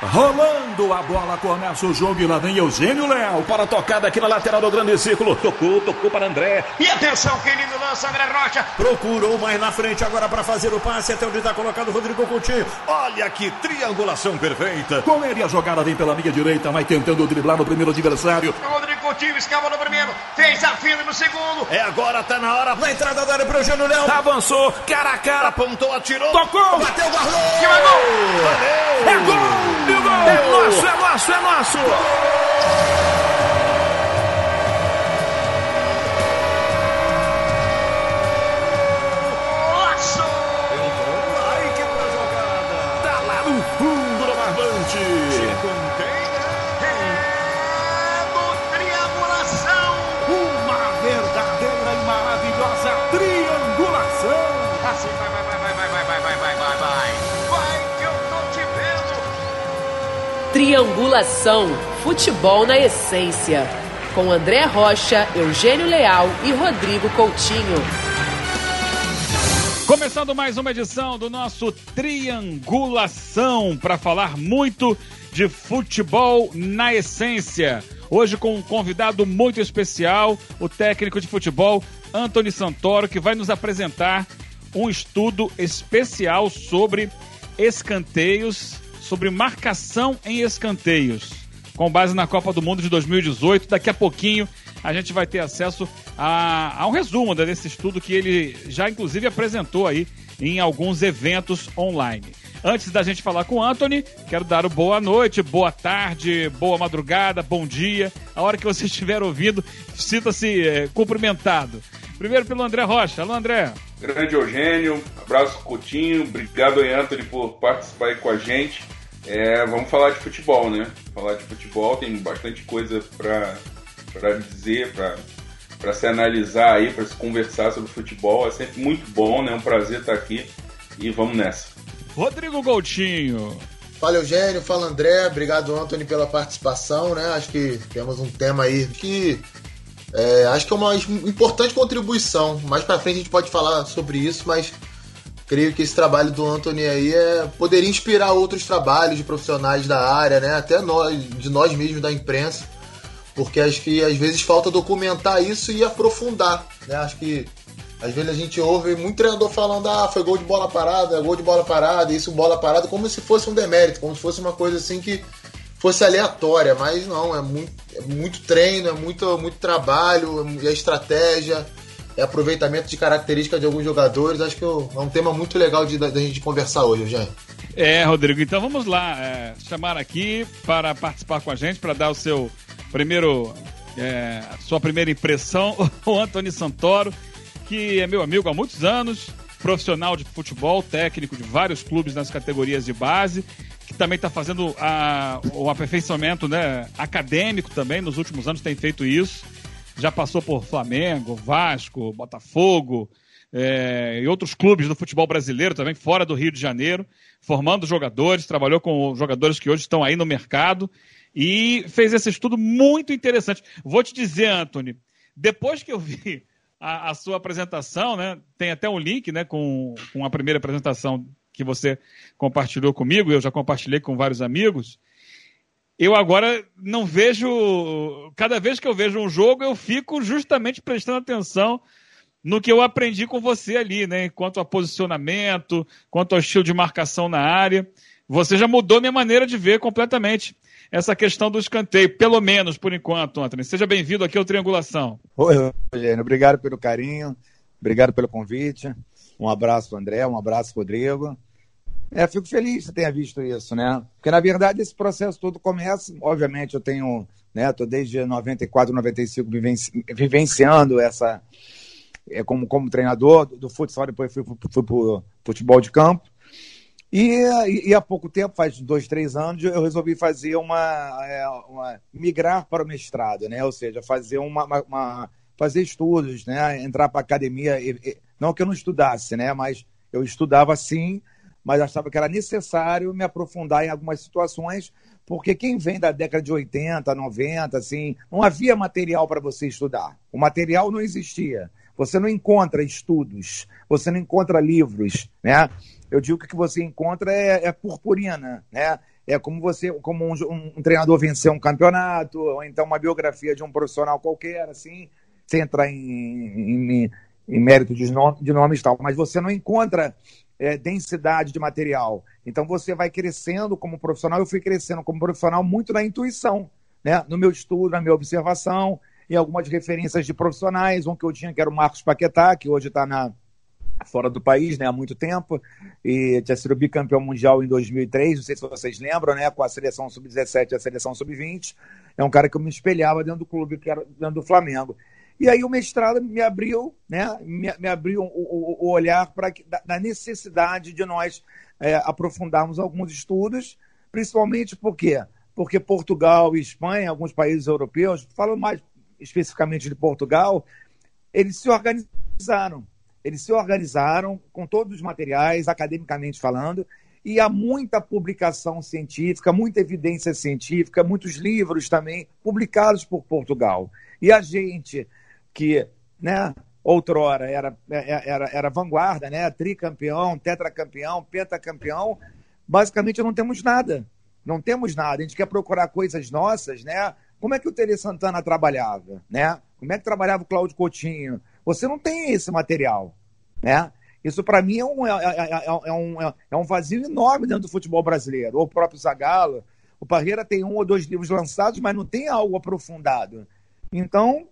Rolando a bola, começa o jogo e lá vem Eugênio Leal para a tocada aqui na lateral do grande círculo. Tocou, tocou para André. E atenção, que lindo lança, André Rocha. Procurou mais na frente agora para fazer o passe até onde está colocado o Rodrigo Coutinho. Olha que triangulação perfeita. Com ele a jogada vem pela linha direita, vai tentando driblar no primeiro adversário. Rodrigo Coutinho escapa no primeiro, fez a fila no segundo. É agora, tá na hora. Na entrada da área para o Eugênio Leal. Avançou, cara a cara, apontou, atirou. Tocou, bateu, guardou. Que é gol. Valeu. É gol. É nosso, é nosso, é nosso! Nossa! Triangulação, futebol na essência. Com André Rocha, Eugênio Leal e Rodrigo Coutinho. Começando mais uma edição do nosso Triangulação para falar muito de futebol na essência. Hoje com um convidado muito especial, o técnico de futebol Anthony Santoro, que vai nos apresentar um estudo especial sobre escanteios, sobre marcação em escanteios, com base na Copa do Mundo de 2018. Daqui a pouquinho a gente vai ter acesso a, a um resumo desse estudo que ele já inclusive apresentou aí em alguns eventos online. Antes da gente falar com o Anthony, quero dar o boa noite, boa tarde, boa madrugada, bom dia. A hora que você estiver ouvindo, sinta-se é, cumprimentado. Primeiro pelo André Rocha. Alô, André. Grande Eugênio, abraço Coutinho, obrigado aí, Anthony, por participar aí com a gente. É, vamos falar de futebol, né? Falar de futebol, tem bastante coisa para dizer, para se analisar aí, para se conversar sobre futebol. É sempre muito bom, né? É um prazer estar aqui e vamos nessa. Rodrigo Coutinho. Fala Eugênio, fala André, obrigado Anthony pela participação, né? Acho que temos um tema aí que é, acho que é uma importante contribuição. Mais para frente a gente pode falar sobre isso, mas creio que esse trabalho do Anthony aí é, poderia inspirar outros trabalhos de profissionais da área, né? Até nós, de nós mesmos da imprensa, porque acho que às vezes falta documentar isso e aprofundar, né? Acho que às vezes a gente ouve muito treinador falando, ah, foi gol de bola parada, gol de bola parada, isso bola parada, como se fosse um demérito, como se fosse uma coisa assim que fosse aleatória, mas não, é muito, é muito treino, é muito, muito trabalho, é estratégia, é aproveitamento de características de alguns jogadores. Acho que é um tema muito legal de, da gente conversar hoje, já. É, Rodrigo, então vamos lá, é, chamar aqui para participar com a gente, para dar o seu primeiro, é, sua primeira impressão, o Antônio Santoro, que é meu amigo há muitos anos, profissional de futebol, técnico de vários clubes nas categorias de base, que também está fazendo a, o aperfeiçoamento né, acadêmico também, nos últimos anos tem feito isso. Já passou por Flamengo, Vasco, Botafogo é, e outros clubes do futebol brasileiro também, fora do Rio de Janeiro, formando jogadores, trabalhou com jogadores que hoje estão aí no mercado e fez esse estudo muito interessante. Vou te dizer, Anthony, depois que eu vi a, a, sua apresentação, né? Tem até um link, né, com, com a primeira apresentação que você compartilhou comigo, eu já compartilhei com vários amigos. Eu agora não vejo. Cada vez que eu vejo um jogo, eu fico justamente prestando atenção no que eu aprendi com você ali, né? Quanto a posicionamento, quanto ao estilo de marcação na área. Você já mudou minha maneira de ver completamente essa questão do escanteio, pelo menos por enquanto, Antônio. Seja bem-vindo aqui ao Triangulação. Oi, Eugênio. Obrigado pelo carinho, obrigado pelo convite. Um abraço, André, um abraço, Rodrigo. É, fico feliz que tenha visto isso, né? Porque, na verdade, esse processo todo começa, obviamente, eu tenho, né, tô desde 94, 95 vivenci, vivenciando essa, é, como, como treinador do futsal, depois fui, fui, fui pro futebol de campo. E, e, e, há pouco tempo, faz dois, três anos, eu resolvi fazer uma, é, uma migrar para o mestrado, né? Ou seja, fazer uma, uma, uma fazer estudos, né? Entrar para academia, e, não que eu não estudasse, né? Mas eu estudava sim, mas achava que era necessário me aprofundar em algumas situações, porque quem vem da década de 80, 90, assim, não havia material para você estudar. O material não existia. Você não encontra estudos, você não encontra livros, né? Eu digo que o que você encontra é, é purpurina, né? é como você, como um, um, treinador vencer um campeonato, ou então uma biografia de um profissional qualquer, assim, sem entrar em, em, em mérito de, nome, de nomes e tal, mas você não encontra é, densidade de material. Então você vai crescendo como profissional, eu fui crescendo como profissional muito na intuição, né? no meu estudo, na minha observação, e algumas referências de profissionais, um que eu tinha que era o Marcos Paquetá, que hoje está na fora do país né, há muito tempo, e tinha sido bicampeão mundial em 2003, não sei se vocês lembram, né, com a seleção sub-17 e a seleção sub-20. É um cara que eu me espelhava dentro do clube, dentro do Flamengo. E aí o mestrado me abriu, né, me, me abriu o, o, olhar para da necessidade de nós é, aprofundarmos alguns estudos, principalmente por quê? Porque Portugal e Espanha, alguns países europeus, falo mais especificamente de Portugal, eles se organizaram eles se organizaram com todos os materiais, academicamente falando, e há muita publicação científica, muita evidência científica, muitos livros também publicados por Portugal. E a gente que, né, outrora era, era, era vanguarda, né, tricampeão, tetracampeão, pentacampeão, basicamente não temos nada. Não temos nada. A gente quer procurar coisas nossas, né? Como é que o Tere Santana trabalhava, né? Como é que trabalhava o Cláudio Coutinho? Você não tem esse material. Né? Isso, para mim, é um, é, é, é, um, é um vazio enorme dentro do futebol brasileiro. O próprio Zagallo. O Parreira tem um ou dois livros lançados, mas não tem algo aprofundado. Então,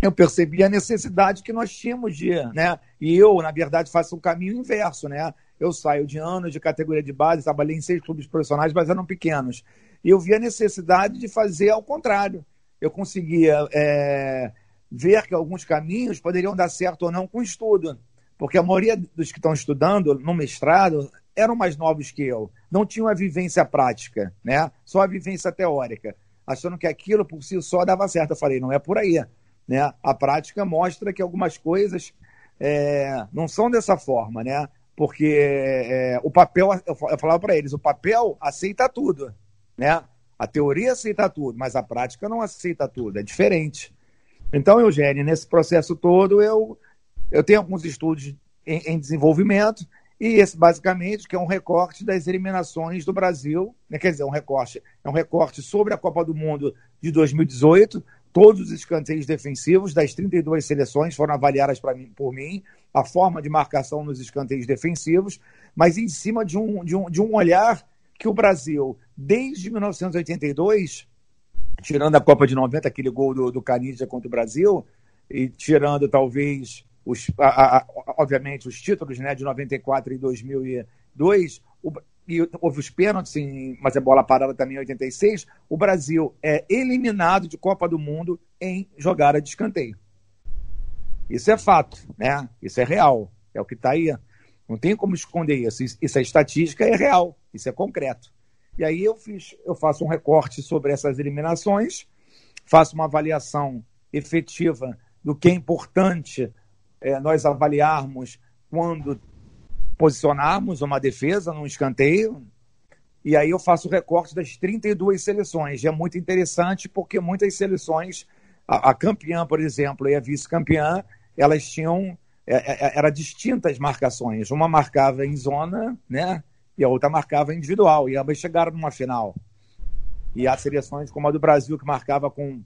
eu percebi a necessidade que nós tínhamos de. Né? E eu, na verdade, faço o um caminho inverso. Né? Eu saio de anos de categoria de base, trabalhei em seis clubes profissionais, mas eram pequenos. E eu vi a necessidade de fazer ao contrário. Eu conseguia é, ver que alguns caminhos poderiam dar certo ou não com estudo. Porque a maioria dos que estão estudando no mestrado eram mais novos que eu, não tinham a vivência prática, né? só a vivência teórica, achando que aquilo por si só dava certo. Eu falei, não é por aí. Né? A prática mostra que algumas coisas é, não são dessa forma, né? porque é, o papel, eu falava para eles, o papel aceita tudo, né? A teoria aceita tudo, mas a prática não aceita tudo, é diferente. Então, Eugênio, nesse processo todo, eu, eu tenho alguns estudos em, em desenvolvimento, e esse, basicamente, que é um recorte das eliminações do Brasil, né? quer dizer, um recorte, é um recorte sobre a Copa do Mundo de 2018. Todos os escanteios defensivos das 32 seleções foram avaliadas mim, por mim, a forma de marcação nos escanteios defensivos, mas em cima de um, de um, de um olhar que o Brasil, desde 1982, tirando a Copa de 90, aquele gol do, do Canidia contra o Brasil, e tirando talvez, os, a, a, obviamente, os títulos né, de 94 e 2002, o, e houve os pênaltis, em, mas a bola parada também em 86, o Brasil é eliminado de Copa do Mundo em jogada de escanteio. Isso é fato, né? Isso é real, é o que está aí. Não tem como esconder isso. Isso é estatística, é real, isso é concreto. E aí eu fiz, eu faço um recorte sobre essas eliminações, faço uma avaliação efetiva do que é importante é, nós avaliarmos quando posicionarmos uma defesa num escanteio. E aí eu faço o recorte das 32 seleções. E é muito interessante porque muitas seleções, a, a campeã, por exemplo, e a vice-campeã, elas tinham é, é, é era distintas marcações. Uma marcava em zona, né? e a outra marcava individual, e ambas chegaram numa final. E há seleções como a do Brasil, que marcava com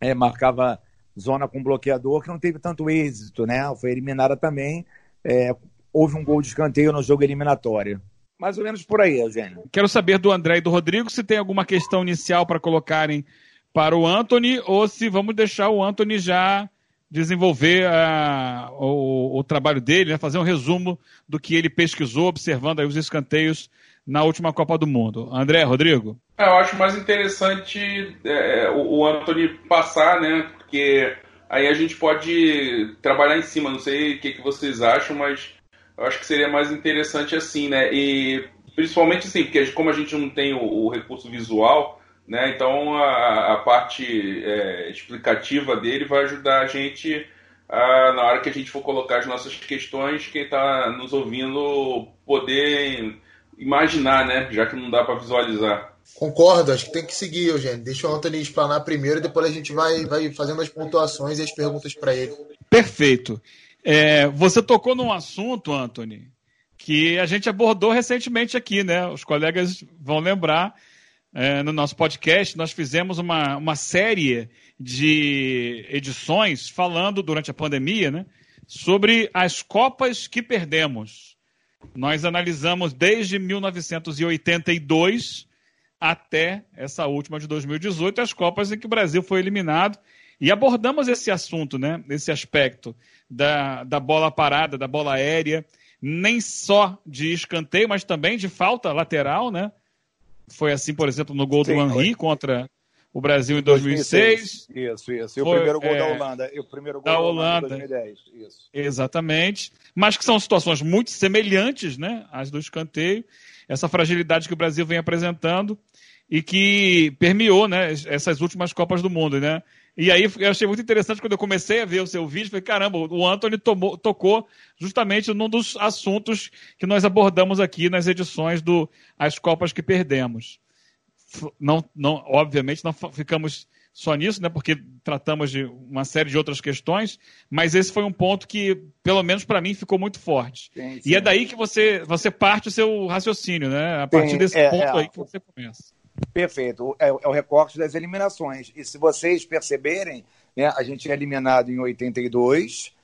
é, marcava zona com bloqueador, que não teve tanto êxito, né? Foi eliminada também. É, houve um gol de escanteio no jogo eliminatório. Mais ou menos por aí, Eugênio. Quero saber do André e do Rodrigo se tem alguma questão inicial para colocarem para o Anthony ou se vamos deixar o Anthony já desenvolver uh, o, o, trabalho dele, né, fazer um resumo do que ele pesquisou, observando os escanteios na última Copa do Mundo. André, Rodrigo? É, eu acho mais interessante é, o, o Anthony passar, né? Porque aí a gente pode trabalhar em cima. Não sei o que, que vocês acham, mas eu acho que seria mais interessante assim, né? E principalmente assim, porque como a gente não tem o, o recurso visual, né? Então a, a parte é, explicativa dele vai ajudar a gente a, na hora que a gente for colocar as nossas questões, quem está nos ouvindo poder imaginar, né? Já que não dá para visualizar. Concordo, acho que tem que seguir, Eugênio. Deixa o Anthony explanar primeiro e depois a gente vai, vai fazendo as pontuações e as perguntas para ele. Perfeito. É, você tocou num assunto, Anthony, que a gente abordou recentemente aqui, né? Os colegas vão lembrar é, no nosso podcast, nós fizemos uma, uma série de edições falando durante a pandemia, né? Sobre as Copas que perdemos. Nós analisamos desde 1982 até essa última de 2018, as Copas em que o Brasil foi eliminado. E abordamos esse assunto, né? Esse aspecto da, da bola parada, da bola aérea, nem só de escanteio, mas também de falta lateral, né? Foi assim, por exemplo, no gol Sim, do Henry contra o Brasil em 2006. 2006. Isso, isso. E o primeiro gol é, da Holanda. E o primeiro gol da, Holanda, em 2010. Isso. Exatamente. Mas que são situações muito semelhantes, né? As do escanteio. Essa fragilidade que o Brasil vem apresentando e que permeou, né? Essas últimas Copas do Mundo, né? E aí eu achei muito interessante quando eu comecei a ver o seu vídeo, falei, caramba, o Anthony tomou, tocou justamente num dos assuntos que nós abordamos aqui nas edições do As Copas que Perdemos. Não, não, obviamente não ficamos só nisso, né, porque tratamos de uma série de outras questões, mas esse foi um ponto que, pelo menos para mim, ficou muito forte. Sim, sim. E é daí que você, você parte o seu raciocínio, né? A partir sim, desse é, ponto é, aí que você começa. Perfeito. É, é, o recorte das eliminações. E se vocês perceberem, né, a gente é eliminado em 82.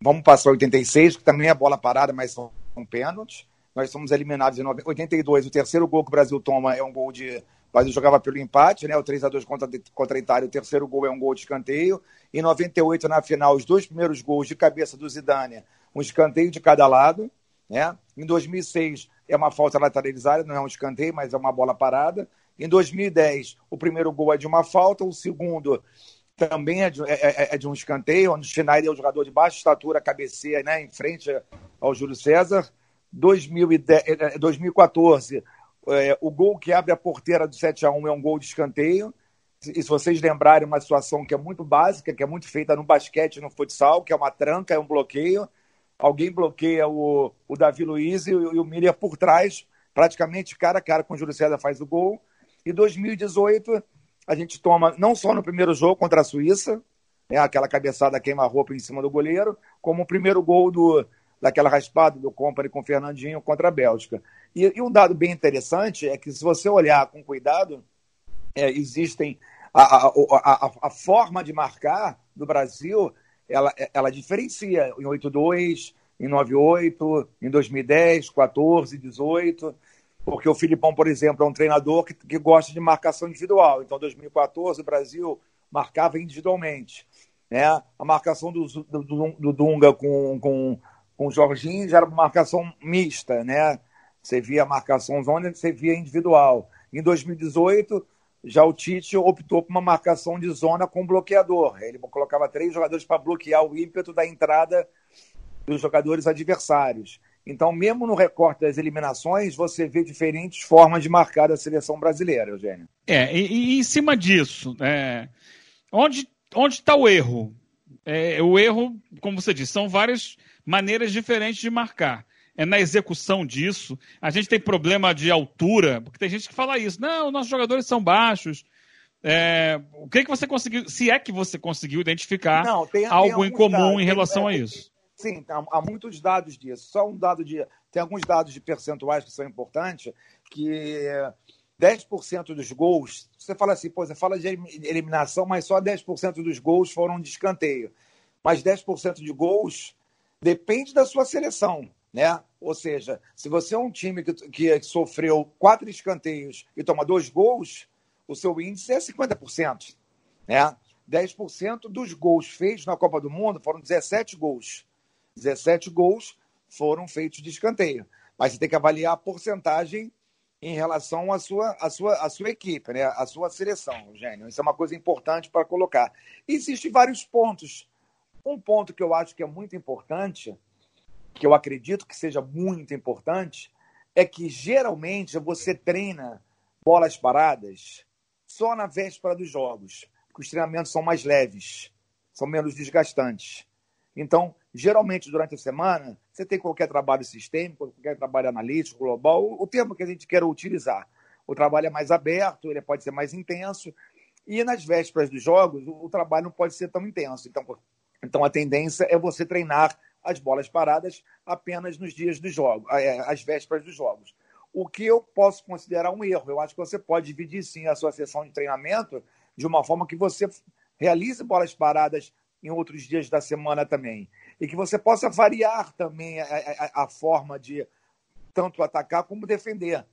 Vamos passar 86, que também é bola parada, mas são pênaltis. Nós somos eliminados em 82. O terceiro gol que o Brasil toma é um gol de. O Brasil jogava pelo empate, né? O 3 a 2 contra, contra a Itália. O terceiro gol é um gol de escanteio. Em 98, na final, os dois primeiros gols de cabeça do Zidane, um escanteio de cada lado. Né? Em 2006, é uma falta lateralizada, não é um escanteio, mas é uma bola parada. Em 2010, o primeiro gol é de uma falta, o segundo também é de, é, é, é de um escanteio, onde Schneider é um jogador de baixa estatura, cabeceia né, em frente ao Júlio César. 2010, 2014, é, é, o gol que abre a porteira do 7 a 1 é um gol de escanteio. E se vocês lembrarem, uma situação que é muito básica, que é muito feita no basquete no futsal, que é uma tranca, é um bloqueio alguém bloqueia o, o Davi Luiz e, o, o Miller por trás, praticamente cara a cara com o Júlio César faz o gol. E 2018 a gente toma, não só no primeiro jogo contra a Suíça, né, aquela cabeçada queima-roupa em cima do goleiro, como o primeiro gol do, daquela raspada do Company com o Fernandinho contra a Bélgica. E, e, um dado bem interessante é que se você olhar com cuidado, é, existem a, a, a, a, forma de marcar do Brasil ela, ela diferencia em 82, em 98, em 2010, 14, 18, porque o Filipão, por exemplo, é um treinador que, que gosta de marcação individual. Então, em 2014, o Brasil marcava individualmente. Né? A marcação do, do, do Dunga com, com, com o Jorginho já era uma marcação mista, né? Você via a marcação zona, você via individual. Em 2018, já o Tite optou por uma marcação de zona com bloqueador. Ele colocava três jogadores para bloquear o ímpeto da entrada dos jogadores adversários. Então, mesmo no recorte das eliminações, você vê diferentes formas de marcar a seleção brasileira, Eugênio. É, e, e em cima disso, é, onde está o erro? É, o erro, como você disse, são várias maneiras diferentes de marcar é na execução disso. A gente tem problema de altura, porque tem gente que fala isso. Não, nossos jogadores são baixos. É, o que, que você conseguiu, se é que você conseguiu identificar Não, tem, algo tem em comum dados, em relação tem, a isso? Sim, há muitos dados disso. Só um dado de. Tem alguns dados de percentuais que são importantes, que 10% dos gols. Você fala assim, pô, você fala de eliminação, mas só 10% dos gols foram de escanteio. Mas 10% de gols depende da sua seleção né? Ou seja, se você é um time que, que sofreu quatro escanteios e toma dois gols, o seu índice é 50%. Né? 10% dos gols feitos na Copa do Mundo foram 17 gols. 17 gols foram feitos de escanteio. Mas você tem que avaliar a porcentagem em relação à sua, à sua, à sua equipe, né? à sua seleção, Eugênio. Isso é uma coisa importante para colocar. Existem vários pontos. Um ponto que eu acho que é muito importante que eu acredito que seja muito importante, é que geralmente você treina bolas paradas só na véspera dos jogos, porque os treinamentos são mais leves, são menos desgastantes. Então, geralmente durante a semana, você tem qualquer trabalho sistêmico, qualquer trabalho analítico, global, o termo que a gente quer utilizar. O trabalho é mais aberto, ele pode ser mais intenso, e nas vésperas dos jogos, o trabalho não pode ser tão intenso. Então, então a tendência é você treinar as bolas paradas apenas nos dias dos jogos, é, às vésperas dos jogos. O que eu posso considerar um erro. Eu acho que você pode dividir sim a sua sessão de treinamento de uma forma que você realize bolas paradas em outros dias da semana também. E que você possa variar também a, a, a forma de tanto atacar como defender.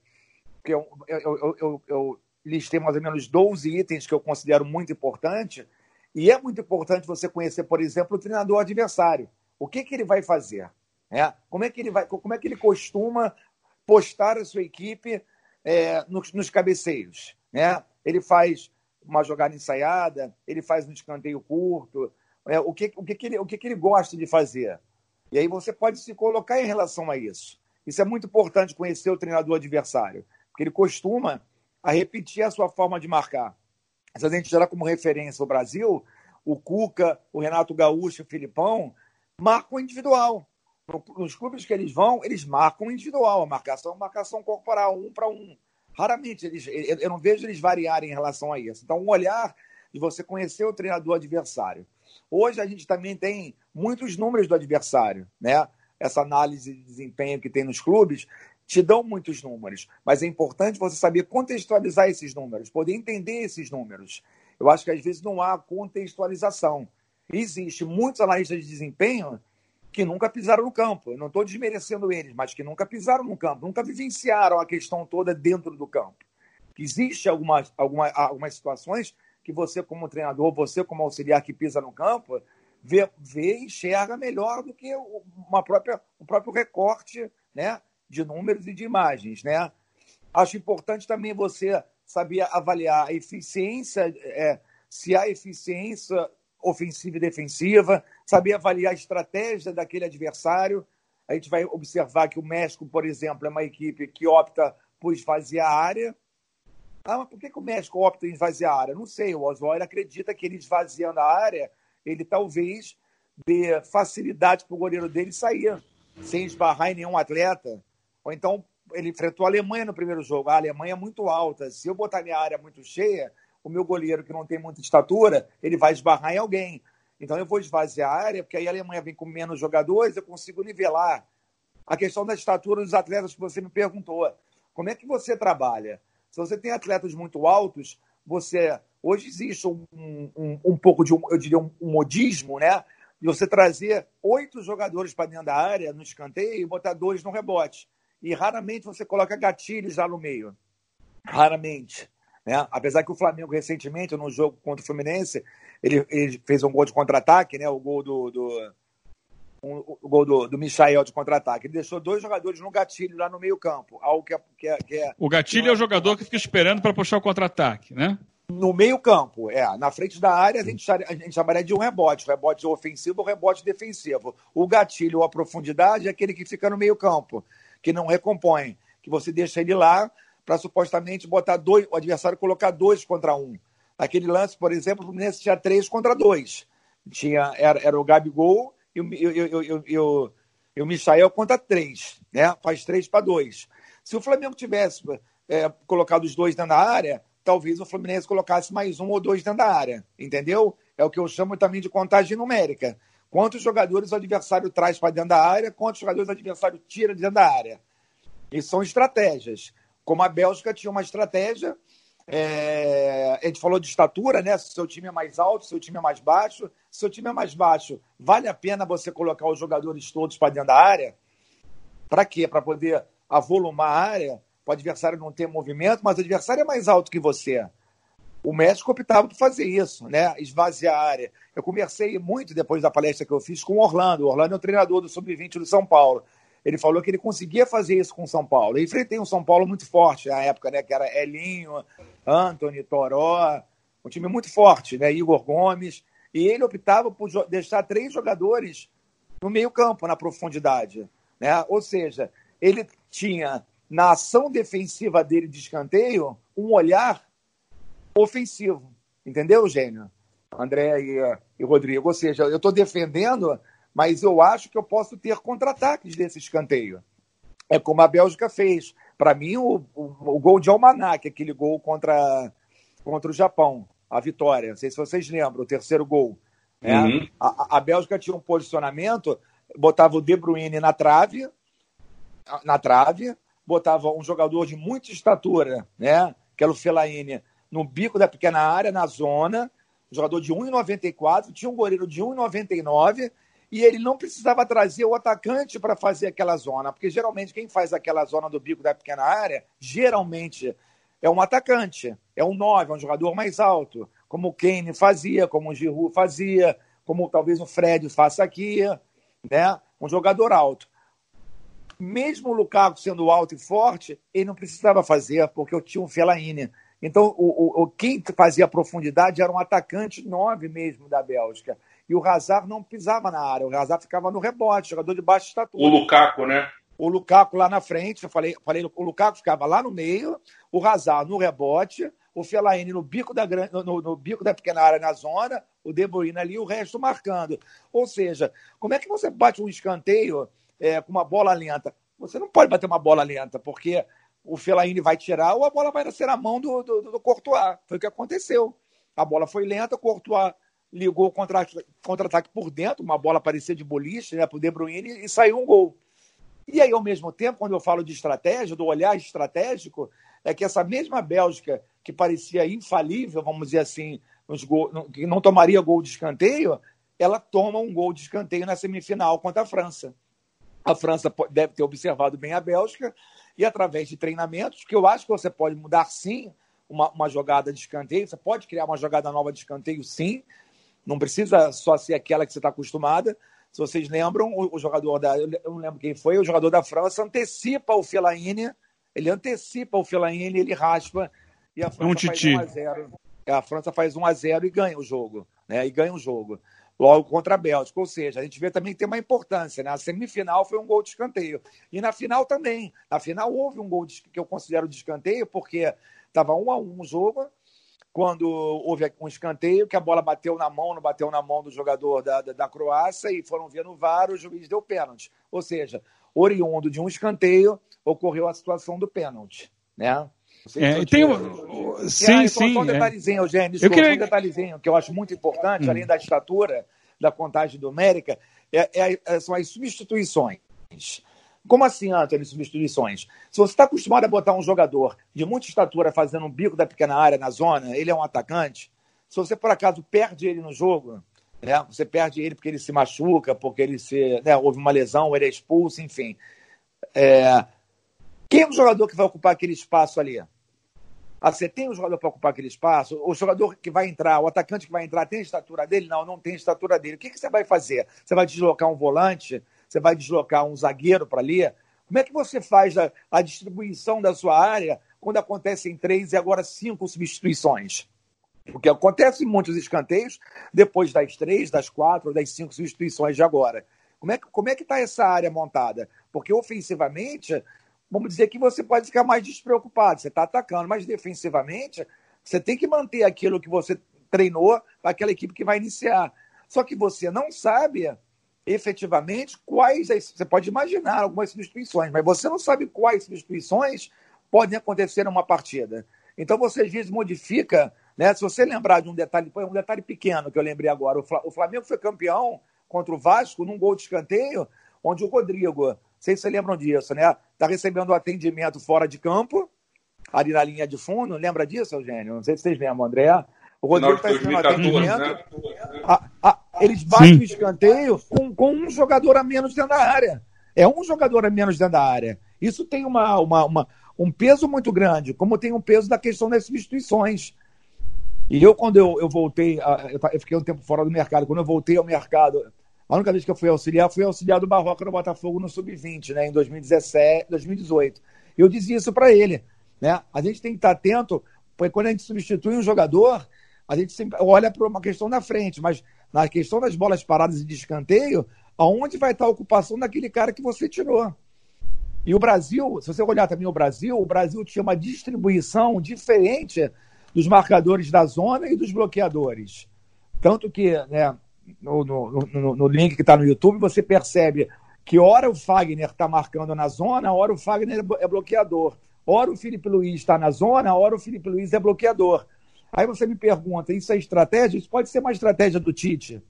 Porque eu, eu, eu, eu, listei mais ou menos 12 itens que eu considero muito importantes e é muito importante você conhecer, por exemplo, o treinador adversário. O que, que ele vai fazer? É, como, é que ele vai, como é que ele costuma postar a sua equipe é, nos, nos, cabeceios? Né? Ele faz uma jogada ensaiada, ele faz um escanteio curto. É, o que, o, que, que, ele, o que, que ele gosta de fazer? E aí você pode se colocar em relação a isso. Isso é muito importante conhecer o treinador adversário, porque ele costuma a repetir a sua forma de marcar se a gente gerar como referência o Brasil, o Cuca, o Renato Gaúcho, o Filipão, marcam individual. Nos clubes que eles vão, eles marcam individual. A marcação é marcação corporal, um para um. Raramente, eles, eu não vejo eles variarem em relação a isso. Então, um olhar de você conhecer o treinador adversário. Hoje a gente também tem muitos números do adversário, né? Essa análise de desempenho que tem nos clubes, te dão muitos números, mas é importante você saber contextualizar esses números, poder entender esses números. Eu acho que às vezes não há contextualização. Existe muitos analistas de desempenho que nunca pisaram no campo. Eu não estou desmerecendo eles, mas que nunca pisaram no campo, nunca vivenciaram a questão toda dentro do campo. Existe algumas, algumas, algumas situações que você, como treinador, você, como auxiliar que pisa no campo, vê, vê e enxerga melhor do que uma própria, o próprio recorte né, de números e de imagens, né? Acho importante também você saber avaliar a eficiência, é, se há eficiência ofensiva e defensiva, saber avaliar a estratégia daquele adversário. A gente vai observar que o México, por exemplo, é uma equipe que opta por esvaziar a área. Ah, mas por que, que o México opta em esvaziar a área? Não sei. O Oswald acredita que ele esvaziando a área, ele talvez dê facilidade para o goleiro dele sair, sem esbarrar em nenhum atleta. Ou então ele enfrentou a Alemanha no primeiro jogo. A Alemanha é muito alta. Se eu botar minha área muito cheia, o meu goleiro, que não tem muita estatura, ele vai esbarrar em alguém. Então eu vou esvaziar a área, porque aí a Alemanha vem com menos jogadores, eu consigo nivelar. A questão da estatura dos atletas que você me perguntou. Como é que você trabalha? Se você tem atletas muito altos, você. Hoje existe um, um, um pouco de, um, eu diria, um, um modismo, né? De você trazer oito jogadores para dentro da área, no escanteio, e botar dois no rebote e raramente você coloca gatilhos lá no meio. Raramente. Né? Apesar que o Flamengo, recentemente, no jogo contra o Fluminense, ele, ele fez um gol de contra-ataque, né? o gol do, do um, o gol do, do Michael de contra-ataque. Ele deixou dois jogadores no gatilho lá no meio-campo. Algo que é, que é, que é O gatilho é o jogador que fica esperando para puxar o contra-ataque, né? No meio-campo, é. Na frente da área, a gente, a gente chamaria de um rebote. Rebote ofensivo ou rebote defensivo. O gatilho ou a profundidade é aquele que fica no meio-campo que não recompõe, que você deixa ele lá para supostamente botar dois, o adversário colocar dois contra um. Aquele lance, por exemplo, o Fluminense tinha três contra dois. Tinha, era, era o Gabigol e o, e, e, e, o, e o Michael contra três, né? Faz três para dois. Se o Flamengo tivesse é, colocado os dois dentro da área, talvez o Fluminense colocasse mais um ou dois dentro da área, entendeu? É o que eu chamo também de contagem numérica. Quantos jogadores o adversário traz para dentro da área, quantos jogadores o adversário tira de dentro da área. E são estratégias. Como a Bélgica tinha uma estratégia, é... a gente falou de estatura, né? Se seu time é mais alto, se seu time é mais baixo. Se seu time é mais baixo, vale a pena você colocar os jogadores todos para dentro da área? Para quê? Para poder avolumar a área, para o adversário não ter movimento, mas o adversário é mais alto que você. O México optava por fazer isso, né? Esvaziar a área. Eu conversei muito depois da palestra que eu fiz com o Orlando. O Orlando é o treinador do Sub-20 do São Paulo. Ele falou que ele conseguia fazer isso com o São Paulo. Eu enfrentei um São Paulo muito forte na época, né? Que era Elinho, Anthony, Toró, um time muito forte, né? Igor Gomes. E ele optava por deixar três jogadores no meio-campo, na profundidade. Né? Ou seja, ele tinha na ação defensiva dele de escanteio um olhar ofensivo. Entendeu, Gênio? André e, e Rodrigo. Ou seja, eu estou defendendo, mas eu acho que eu posso ter contra-ataques desse escanteio. É como a Bélgica fez. Para mim, o, o, o, gol de Almanac, aquele gol contra, contra o Japão, a vitória. Não sei se vocês lembram, o terceiro gol. Né? Uhum. A, a Bélgica tinha um posicionamento botava o De Bruyne na trave, na trave, botava um jogador de muita estatura, né? Que era o Fellaini, no bico da pequena área, na zona, um jogador de 1,94, tinha um goleiro de 1,99 e ele não precisava trazer o atacante para fazer aquela zona, porque geralmente quem faz aquela zona do bico da pequena área, geralmente é um atacante, é um 9, é um jogador mais alto, como o Kane fazia, como o Giroud fazia, como talvez o Fred faça aqui, né? Um jogador alto. Mesmo o Lukaku sendo alto e forte, ele não precisava fazer, porque eu tinha um Fellaini. Então, o, o, quem fazia profundidade era um atacante 9 mesmo da Bélgica. E o Hazard não pisava na área, o Hazard ficava no rebote, jogador de baixa estatura. O Lukaku, né? O Lukaku lá na frente, eu falei, falei o Lukaku ficava lá no meio, o Hazard no rebote, o Fellaini no bico da, no, no bico da pequena área na zona, o De Bruyne ali, o resto marcando. Ou seja, como é que você bate um escanteio é, com uma bola lenta? Você não pode bater uma bola lenta, porque o Fellaini vai tirar ou a bola vai nascer na mão do, do, do Courtois. Foi o que aconteceu. A bola foi lenta, o Courtois ligou o contra-ataque contra por dentro, uma bola parecia de boliche né, para o De Bruyne e saiu um gol. E aí, ao mesmo tempo, quando eu falo de estratégia, do olhar estratégico, é que essa mesma Bélgica, que parecia infalível, vamos dizer assim, que não tomaria gol de escanteio, ela toma um gol de escanteio na semifinal contra a França. A França deve ter observado bem a Bélgica e, através de treinamentos, que eu acho que você pode mudar sim uma, uma jogada de escanteio, você pode criar uma jogada nova de escanteio sim, não precisa só ser aquela que você está acostumada. Se vocês lembram, o, o, jogador da. Eu não lembro quem foi, o jogador da França antecipa o Fellaini, ele antecipa o Fellaini, ele raspa e a França um faz 1 a 0 A França faz 1 a 0 e ganha o jogo, né? E ganha o jogo. Logo contra a Bélgica. Ou seja, a gente vê também que tem uma importância, né? A semifinal foi um gol de escanteio. E na final também. Na final houve um gol de, que eu considero de escanteio, porque estava 1 a 1 o jogo quando houve um escanteio, que a bola bateu na mão, não bateu na mão do jogador da, da, da Croácia, e foram ver no VAR, o juiz deu pênalti. Ou seja, oriundo de um escanteio, ocorreu a situação do pênalti, né? É, tem um... Sim, ah, sim. Só um é. detalhezinho, é. Eugênio, desculpa, eu queria... um detalhezinho que eu acho muito importante, hum. além da estatura, da contagem numérica, é, é, são as substituições. Como assim, Antônio, substituições? Se você está acostumado a botar um jogador de muita estatura fazendo um bico da pequena área na zona, ele é um atacante. Se você, por acaso, perde ele no jogo, né? você perde ele porque ele se machuca, porque ele se, né, houve uma lesão, ele é expulso, enfim. É... Quem é o jogador que vai ocupar aquele espaço ali? Ah, você tem um jogador para ocupar aquele espaço? O jogador que vai entrar, o atacante que vai entrar, tem a estatura dele? Não, não tem a estatura dele. O que, que você vai fazer? Você vai deslocar um volante? Você vai deslocar um zagueiro para ali. Como é que você faz a, a distribuição da sua área quando acontecem três e agora cinco substituições? Porque acontece muitos escanteios depois das três, das quatro, das cinco substituições de agora. Como é que como é que está essa área montada? Porque ofensivamente, vamos dizer que você pode ficar mais despreocupado. Você está atacando, mas defensivamente você tem que manter aquilo que você treinou para aquela equipe que vai iniciar. Só que você não sabe efetivamente quais. Você pode imaginar algumas substituições, mas você não sabe quais substituições podem acontecer numa partida. Então você às vezes modifica, né? Se você lembrar de um detalhe, um detalhe pequeno que eu lembrei agora, o Flamengo foi campeão contra o Vasco num gol de escanteio, onde o Rodrigo, não sei se vocês lembram disso, né? Está recebendo atendimento fora de campo, ali na linha de fundo. Lembra disso, Eugênio? Não sei se vocês lembram, André. O Rodrigo está recebendo atendimento. Né? A, a, eles batem Sim. o escanteio com, com um jogador a menos dentro da área. É um jogador a menos dentro da área. Isso tem uma, uma, uma, um peso muito grande, como tem um peso da questão das substituições. E eu, quando eu, eu voltei, eu fiquei um tempo fora do mercado, quando eu voltei ao mercado, a única vez que eu fui auxiliar, fui auxiliar do Barroca no Botafogo no Sub-20, né, em 2017, 2018. Eu dizia isso para ele. Né? A gente tem que estar atento, porque quando a gente substitui um jogador, a gente sempre olha para uma questão na frente, mas na questão das bolas paradas e de escanteio, aonde vai estar a ocupação daquele cara que você tirou. E o Brasil, se você olhar também o Brasil, o Brasil tinha uma distribuição diferente dos marcadores da zona e dos bloqueadores. Tanto que, né, no, no, no, no link que está no YouTube, você percebe que hora o Fagner está marcando na zona, hora o Fagner é bloqueador. Hora o Felipe Luiz está na zona, hora o Felipe Luiz é bloqueador. Aí você me pergunta, isso é estratégia? Isso pode ser uma estratégia do Tite.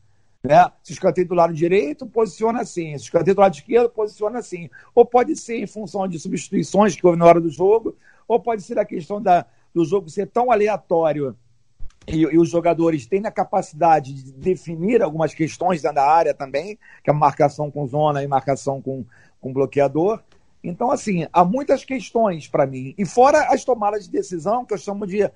Né? Se escanteio do lado direito, posiciona assim. Se escanteio do lado esquerdo, posiciona assim. Ou pode ser em função de substituições que houve na hora do jogo, ou pode ser a questão da, do jogo ser tão aleatório e, e, os jogadores têm a capacidade de definir algumas questões da área também, que é marcação com zona e marcação com, com bloqueador. Então, assim, há muitas questões para mim. E fora as tomadas de decisão, que eu chamo de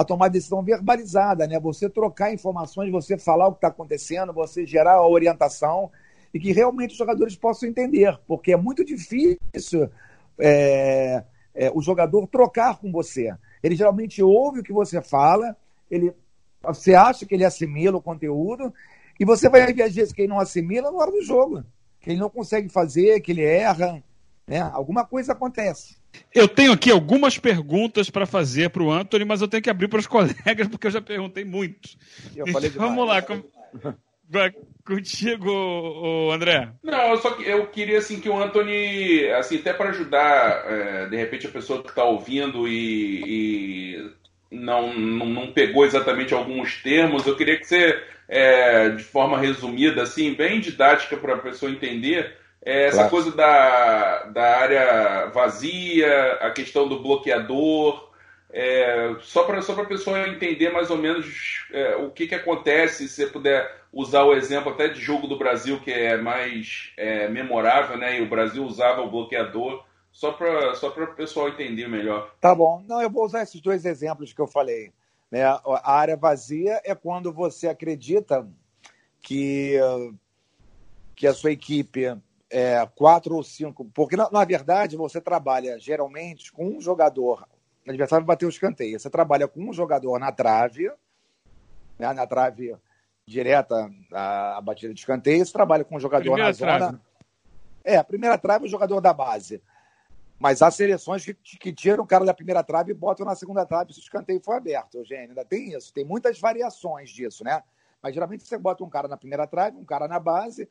a tomar decisão verbalizada, né? Você trocar informações, você falar o que está acontecendo, você gerar a orientação e que realmente os jogadores possam entender, porque é muito difícil é, é, o jogador trocar com você. Ele geralmente ouve o que você fala, ele, você acha que ele assimila o conteúdo e você vai ver às vezes que ele não assimila na hora do jogo, que ele não consegue fazer, que ele erra, né? Alguma coisa acontece. Eu tenho aqui algumas perguntas para fazer para o Anthony, mas eu tenho que abrir para os colegas, porque eu já perguntei muito. Eu então, vamos lá. Com... Contigo, André. Não, eu só eu queria assim que o Anthony, assim, até para ajudar, é, de repente a pessoa que está ouvindo e, e não, não, não, pegou exatamente alguns termos, eu queria que você, é, de forma resumida, assim, bem didática para a pessoa entender, é, essa claro. coisa da, da área vazia, a questão do bloqueador, é, só para só a pessoa entender mais ou menos é, o que, que acontece, se você puder usar o exemplo até de jogo do Brasil, que é mais é, memorável, né? E o Brasil usava o bloqueador, só para só o pessoal entender melhor. Tá bom. Não, eu vou usar esses dois exemplos que eu falei. Né? A área vazia é quando você acredita que, que a sua equipe é, quatro ou cinco. Porque, na, na, verdade, você trabalha geralmente com um jogador. O adversário bateu o escanteio. Você trabalha com um jogador na trave, né, na trave direta, a, a batida de escanteio. Você trabalha com um jogador primeira na trave. zona. É, a primeira trave é o jogador da base. Mas há seleções que, que tiram o cara da primeira trave e botam na segunda trave se o escanteio for aberto, Eugênio. Ainda tem isso. Tem muitas variações disso, né? Mas geralmente você bota um cara na primeira trave, um cara na base,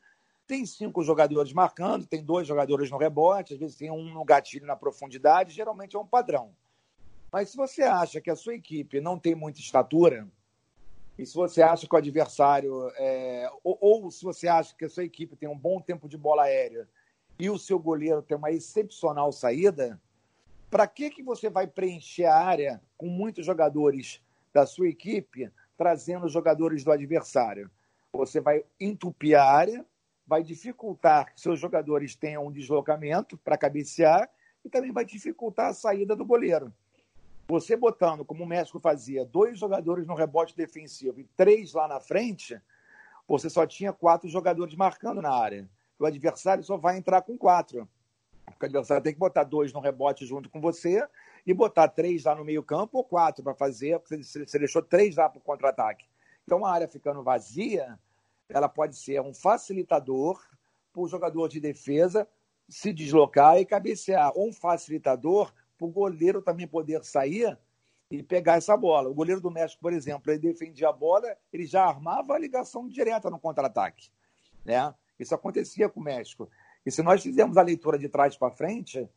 tem cinco jogadores marcando, tem dois jogadores no rebote, às vezes tem um no gatilho na profundidade, geralmente é um padrão. Mas se você acha que a sua equipe não tem muita estatura, e se você acha que o adversário, é, ou, ou, se você acha que a sua equipe tem um bom tempo de bola aérea e o seu goleiro tem uma excepcional saída, para que, que você vai preencher a área com muitos jogadores da sua equipe, trazendo jogadores do adversário? Você vai entupir a área vai dificultar que seus jogadores tenham um deslocamento para cabecear e também vai dificultar a saída do goleiro. Você botando, como o México fazia, dois jogadores no rebote defensivo e três lá na frente, você só tinha quatro jogadores marcando na área. O adversário só vai entrar com quatro. O adversário tem que botar dois no rebote junto com você e botar três lá no meio-campo ou quatro para fazer, porque você deixou três lá para o contra-ataque. Então a área ficando vazia, ela pode ser um facilitador para o jogador de defesa se deslocar e cabecear, ou um facilitador para o goleiro também poder sair e pegar essa bola. O goleiro do México, por exemplo, ele defendia a bola, ele já armava a ligação direta no contra-ataque. Né? Isso acontecia com o México. E se nós fizermos a leitura de trás para frente,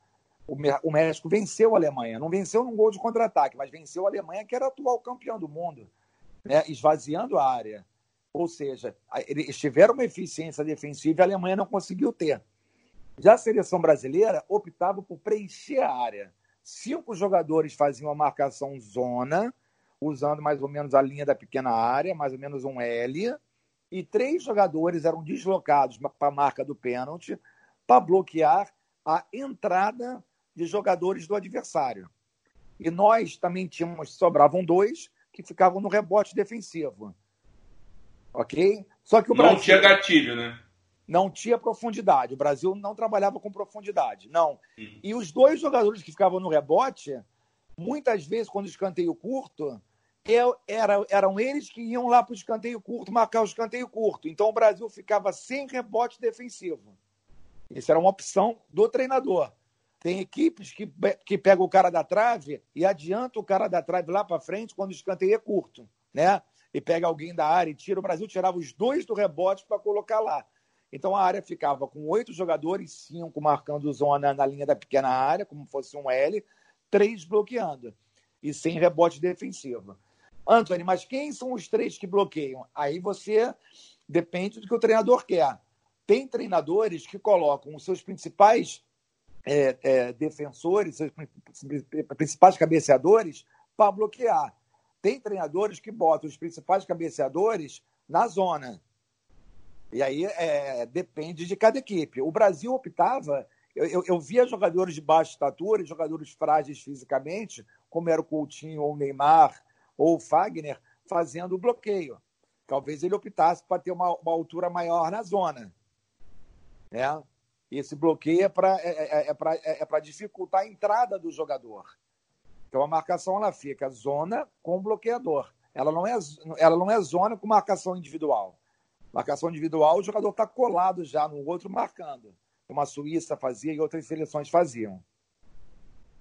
o México venceu a Alemanha. Não venceu num gol de contra-ataque, mas venceu a Alemanha, que era atual campeão do mundo, né? esvaziando a área. Ou seja, eles tiveram uma eficiência defensiva e a Alemanha não conseguiu ter. Já a seleção brasileira optava por preencher a área. Cinco jogadores faziam a marcação zona, usando mais ou menos a linha da pequena área, mais ou menos um L, e três jogadores eram deslocados para a marca do pênalti para bloquear a entrada de jogadores do adversário. E nós também tínhamos, sobravam dois que ficavam no rebote defensivo ok? Só que o Brasil... Não tinha gatilho, né? Não tinha profundidade. O Brasil não trabalhava com profundidade, não. Uhum. E os dois jogadores que ficavam no rebote, muitas vezes, quando o escanteio curto, era, eram eles que iam lá para o escanteio curto, marcar o escanteio curto. Então o Brasil ficava sem rebote defensivo. Isso era uma opção do treinador. Tem equipes que, que pegam o cara da trave e adianta o cara da trave lá para frente quando o escanteio é curto, né? E pega alguém da área e tira. O Brasil tirava os dois do rebote para colocar lá. Então a área ficava com oito jogadores, cinco marcando zona na linha da pequena área, como fosse um L, três bloqueando e sem rebote defensivo. Anthony, mas quem são os três que bloqueiam? Aí você Depende do que o treinador quer. Tem treinadores que colocam os seus principais é, é, defensores, seus principais cabeceadores para bloquear. Tem treinadores que botam os principais cabeceadores na zona. E aí é, depende de cada equipe. O Brasil optava. Eu, eu, eu, via jogadores de baixa estatura, jogadores frágeis fisicamente, como era o Coutinho ou o Neymar ou o Fagner, fazendo o bloqueio. Talvez ele optasse para ter uma, uma, altura maior na zona. Né? Esse bloqueio é para é, é, é, é, é dificultar a entrada do jogador. Então a marcação ela fica zona com bloqueador. Ela não é, ela não é zona com marcação individual. Marcação individual, o jogador está colado já no outro marcando. Como a Suíça fazia e outras seleções faziam.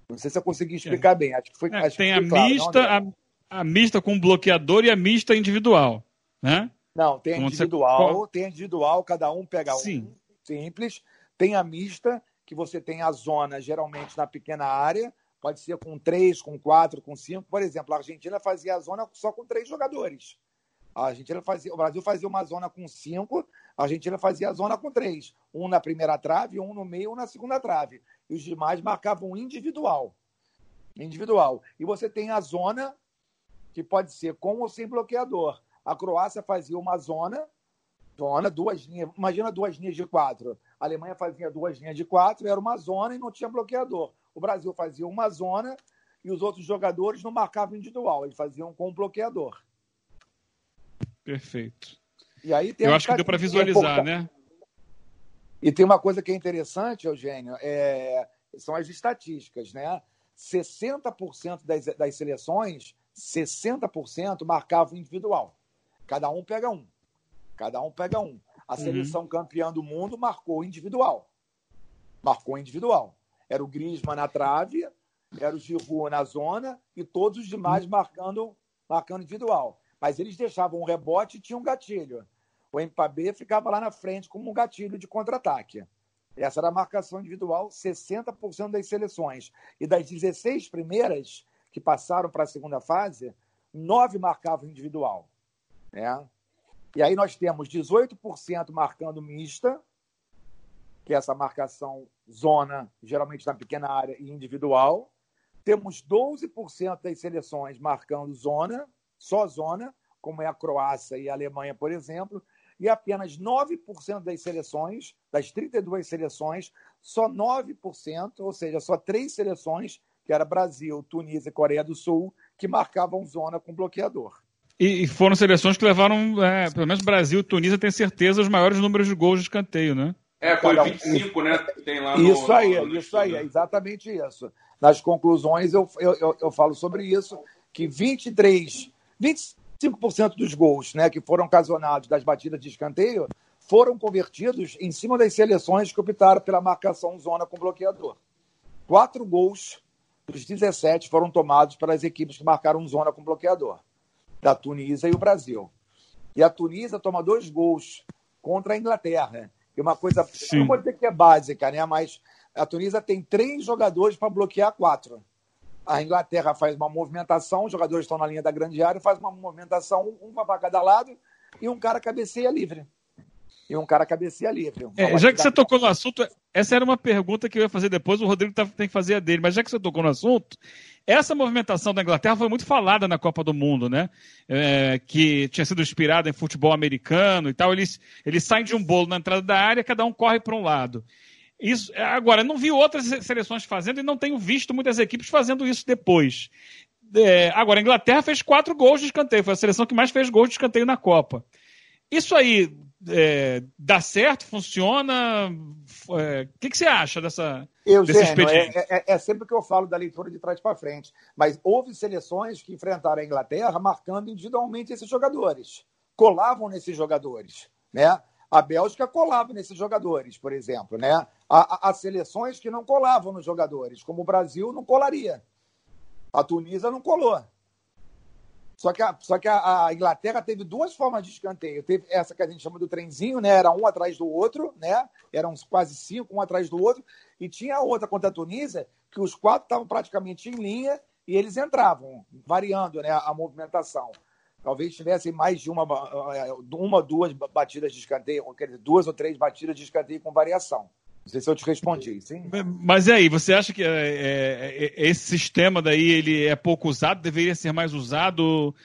Não sei se eu consegui explicar é. bem. Acho que foi. É, acho tem que foi a claro, mista, não, a, a, mista com bloqueador e a mista individual, né? Não, tem Como individual, você... tem individual, cada um pega Sim. um simples. Tem a mista, que você tem a zona geralmente na pequena área, pode ser com três, com quatro, com cinco. Por exemplo, a Argentina fazia a zona só com três jogadores. A Argentina fazia, o Brasil fazia uma zona com cinco, a Argentina fazia a zona com três. Um na primeira trave, um no meio, um na segunda trave. E os demais marcavam individual. Individual. E você tem a zona, que pode ser com ou sem bloqueador. A Croácia fazia uma zona, zona, duas linhas. Imagina duas linhas de quatro. A Alemanha fazia duas linhas de quatro, era uma zona e não tinha bloqueador. O Brasil fazia uma zona e os outros jogadores não marcavam individual, eles faziam com o bloqueador. Perfeito. E aí Eu acho que deu para visualizar, é né? E tem uma coisa que é interessante, Eugênio, é... são as estatísticas, né? 60% das, das seleções, 60% marcavam individual. Cada um pega um. Cada um pega um. A uhum. seleção uhum. campeã do mundo marcou individual. Marcou individual. Era o Griezmann na trave, era o Giroud na zona e todos os demais marcando, marcando individual. Mas eles deixavam um rebote e tinham um gatilho. O Mbappé ficava lá na frente como um gatilho de contra-ataque. Essa era a marcação individual, 60% das seleções. E das 16 primeiras que passaram para a segunda fase, nove marcavam individual. Né? E aí nós temos 18% marcando mista, que é essa marcação zona, geralmente na pequena área e individual. Temos 12% das seleções marcando zona, só zona, como é a Croácia e a Alemanha, por exemplo, e apenas 9% das seleções, das 32 seleções, só 9%, ou seja, só três seleções, que era Brasil, Tunísia e Coreia do Sul, que marcavam zona com bloqueador. E, foram seleções que levaram, é, pelo menos Brasil e Tunísia, tem certeza, os maiores números de gols de escanteio, né? É, foi 25, né? Tem lá no, isso aí, no isso aí, é exatamente isso. Nas conclusões eu, eu, eu falo sobre isso, que 23, 25% dos gols né, que foram ocasionados das batidas de escanteio foram convertidos em cima das seleções que optaram pela marcação zona com bloqueador. Quatro gols dos 17 foram tomados pelas equipes que marcaram zona com bloqueador, da Tunísia e o Brasil. E a Tunísia toma dois gols contra a Inglaterra e uma coisa, Sim. não vou dizer que é básica, né? Mas a Tunísia tem três jogadores para bloquear quatro. A Inglaterra faz uma movimentação, os jogadores estão na linha da grande área, faz uma movimentação, um para cada lado, e um cara cabeceia livre. E um cara cabeceia livre. É, já que você tocou no assunto, essa era uma pergunta que eu ia fazer depois, o Rodrigo tá, tem que fazer a dele, mas já que você tocou no assunto, essa movimentação da Inglaterra foi muito falada na Copa do Mundo, né? É, que tinha sido inspirada em futebol americano e tal. Eles, eles saem de um bolo na entrada da área, cada um corre para um lado. Isso, agora, não vi outras seleções fazendo e não tenho visto muitas equipes fazendo isso depois. É, agora, a Inglaterra fez quatro gols de escanteio, foi a seleção que mais fez gols de escanteio na Copa. Isso aí é, dá certo, funciona? O é, que, que, você acha dessa, Eugênio, desse expediente? É, é, é, sempre que eu falo da leitura de trás para frente. Mas houve seleções que enfrentaram a Inglaterra marcando individualmente esses jogadores. Colavam nesses jogadores. Né? A Bélgica colava nesses jogadores, por exemplo. Né? Há, há seleções que não colavam nos jogadores, como o Brasil não colaria. A Tunísia não colou. Só que, a, só que a, a, Inglaterra teve duas formas de escanteio. Teve essa que a gente chama do trenzinho, né? Era um atrás do outro, né? Eram quase cinco, um atrás do outro. E tinha a outra contra a Tunísia, que os quatro estavam praticamente em linha e eles entravam, variando né, a movimentação. talvez tivessem mais de uma, uma duas batidas de escanteio, duas ou três batidas de escanteio com variação. Não sei se eu te respondi, sim. Mas e aí, você acha que é, é, é, esse sistema daí ele é pouco usado, deveria ser mais usado?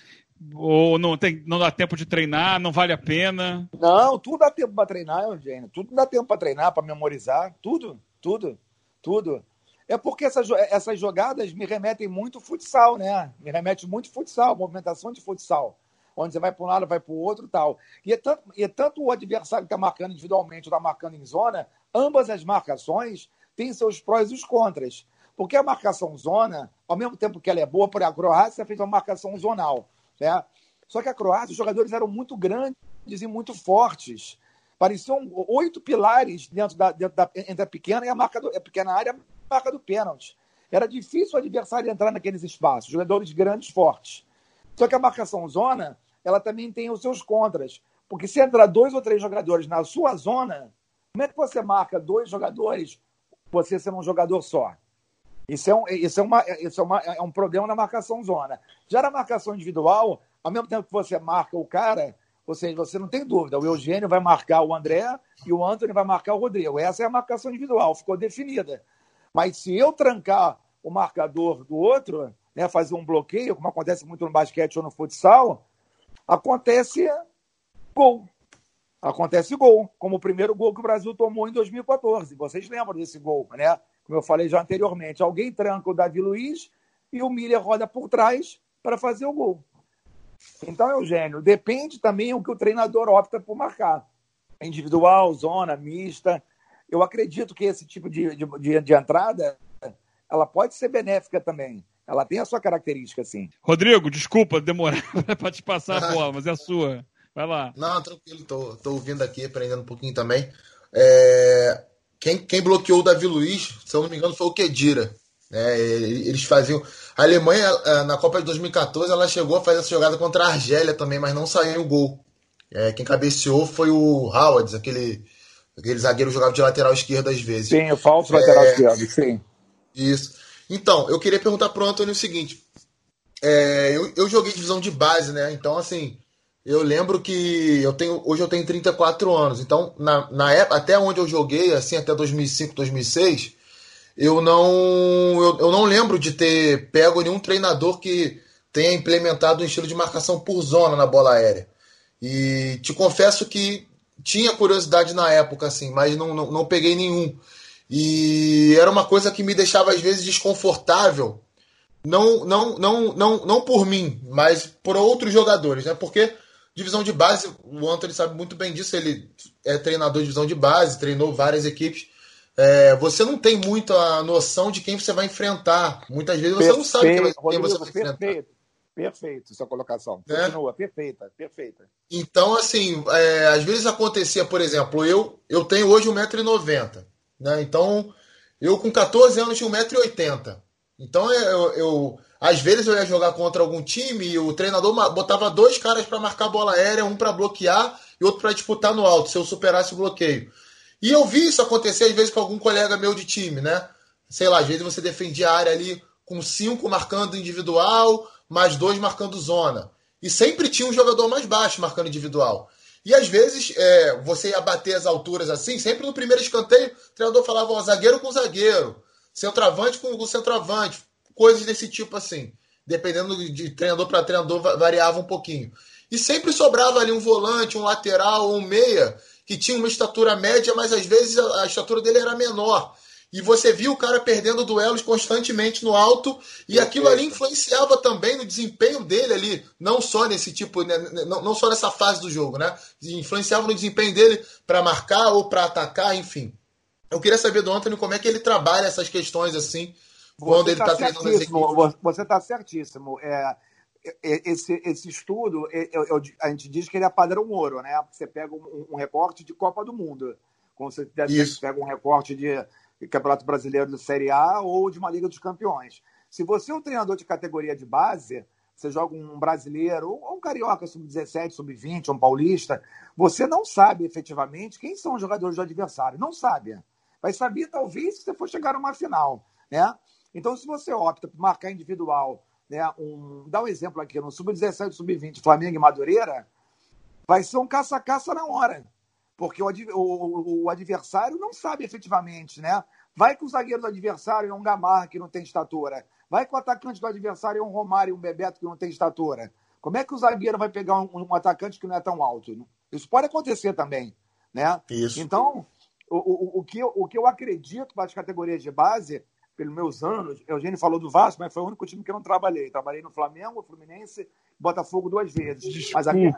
Ou não, tem, não dá tempo de treinar, não vale a pena? Não, tudo dá tempo para treinar, Eugênio. Tudo dá tempo para treinar, para memorizar. Tudo, tudo, tudo. É porque essas, essas jogadas me remetem muito futsal, né? Me remete muito futsal, movimentação de futsal. Onde você vai para um lado, vai para o outro tal. E é tanto, e é tanto o adversário que está marcando individualmente ou está marcando em zona, ambas as marcações têm seus prós e os contras. Porque a marcação zona, ao mesmo tempo que ela é boa, por a Croácia fez uma marcação zonal. Né? Só que a Croácia, os jogadores eram muito grandes e muito fortes. Pareciam oito pilares dentro da, dentro da, entre a pequena e a marca do, a pequena área a marca do pênalti. Era difícil o adversário entrar naqueles espaços, jogadores grandes, fortes. Só que a marcação zona, ela também tem os seus contras. Porque se entrar dois ou três jogadores na sua zona, como é que você marca dois jogadores, você sendo um jogador só? Isso é um, isso é uma, isso é, uma, é um problema na marcação zona. Já na marcação individual, ao mesmo tempo que você marca o cara, ou seja, você não tem dúvida, o Eugênio vai marcar o André e o Anthony vai marcar o Rodrigo. Essa é a marcação individual, ficou definida. Mas se eu trancar o marcador do outro, né, fazer um bloqueio, como acontece muito no basquete ou no futsal, acontece gol. Acontece gol, como o primeiro gol que o Brasil tomou em 2014. Vocês lembram desse gol, né? como eu falei já anteriormente, alguém tranca o Davi Luiz e o Miller roda por trás para fazer o gol. Então, Eugênio, depende também o que o treinador opta por marcar. Individual, zona, mista. Eu acredito que esse tipo de, de, de entrada ela pode ser benéfica também. Ela tem a sua característica, sim. Rodrigo, desculpa demorar para te passar a bola, mas é a sua. Vai lá. Não, tranquilo, tô, tô ouvindo aqui, aprendendo um pouquinho também. É, quem, quem bloqueou o Davi Luiz, se eu não me engano, foi o Kedira. É, eles faziam. A Alemanha, é, na Copa de 2014, ela chegou a fazer essa jogada contra a Argélia também, mas não saiu o gol. É, quem cabeceou foi o Howard, aquele, aquele zagueiro que jogava de lateral esquerdo às vezes. Sim, o falso lateral é, esquerdo, sim. Isso. Então, eu queria perguntar pro Antônio o seguinte. É, eu, eu joguei divisão de base, né? Então, assim, eu lembro que eu tenho hoje eu tenho 34 anos, então na, na época, até onde eu joguei, assim, até 2005, 2006, eu não eu, eu não lembro de ter pego nenhum treinador que tenha implementado um estilo de marcação por zona na bola aérea. E te confesso que tinha curiosidade na época, assim, mas não, não, não peguei nenhum. E era uma coisa que me deixava às vezes desconfortável, não, não, não, não, não por mim, mas por outros jogadores, né? Porque Divisão de base, o Anthony sabe muito bem disso, ele é treinador de divisão de base, treinou várias equipes. É, você não tem muita noção de quem você vai enfrentar. Muitas vezes você perfeito, não sabe quem, quem você vai enfrentar. Perfeito, perfeito sua colocação. É? Continua, perfeita, perfeita. Então, assim, é, às vezes acontecia, por exemplo, eu, eu tenho hoje 1,90m. Né? Então, eu com 14 anos tinha 1,80m. Então, eu, eu às vezes eu ia jogar contra algum time e o treinador botava dois caras para marcar bola aérea, um para bloquear e outro para disputar no alto, se eu superasse o bloqueio. E eu vi isso acontecer às vezes com algum colega meu de time, né? Sei lá, às vezes você defendia a área ali com cinco marcando individual, mais dois marcando zona. E sempre tinha um jogador mais baixo marcando individual. E às vezes é, você ia bater as alturas assim, sempre no primeiro escanteio, o treinador falava ó, zagueiro com zagueiro, centroavante com o centroavante, coisas desse tipo assim. Dependendo de treinador para treinador, variava um pouquinho. E sempre sobrava ali um volante, um lateral, um meia, que tinha uma estatura média, mas às vezes a, estatura dele era menor. E você via o cara perdendo duelos constantemente no alto, e aquilo ali influenciava também no desempenho dele ali, não só nesse tipo, né, não, não só nessa fase do jogo, né? Influenciava no desempenho dele para marcar ou para atacar, enfim. Eu queria saber do Anthony como é que ele trabalha essas questões assim quando ele está tá treinando as equipes. Você está certíssimo. É, esse, esse estudo, a gente diz que ele é padrão ouro, né? Você pega um, um recorte de Copa do Mundo. Como você Isso. pega um recorte de Campeonato Brasileiro de Série A ou de uma Liga dos Campeões. Se você é um treinador de categoria de base, você joga um brasileiro, ou um carioca sub-17, sub-20, um paulista, você não sabe efetivamente quem são os jogadores do adversário. Não sabe. Vai saber, talvez, se você for chegar a uma final. Né? Então, se você opta por marcar individual né, um, dá um exemplo aqui, no Sub-17 Sub-20, Flamengo e Madureira, vai ser um caça-caça na hora. Porque o, o, o, adversário não sabe efetivamente, né? Vai que o zagueiro do adversário é um Gamar que não tem estatura. Vai que o atacante do adversário é um Romário, um Bebeto que não tem estatura. Como é que o zagueiro vai pegar um, um atacante que não é tão alto? Isso pode acontecer também, né? Isso. Então, o, o, o, que eu, o que eu acredito para as categorias de base, pelos meus anos, Eugênio falou do Vasco, mas foi o único time que eu não trabalhei. Trabalhei no Flamengo, Fluminense, Botafogo duas vezes. Desculpa. Minha...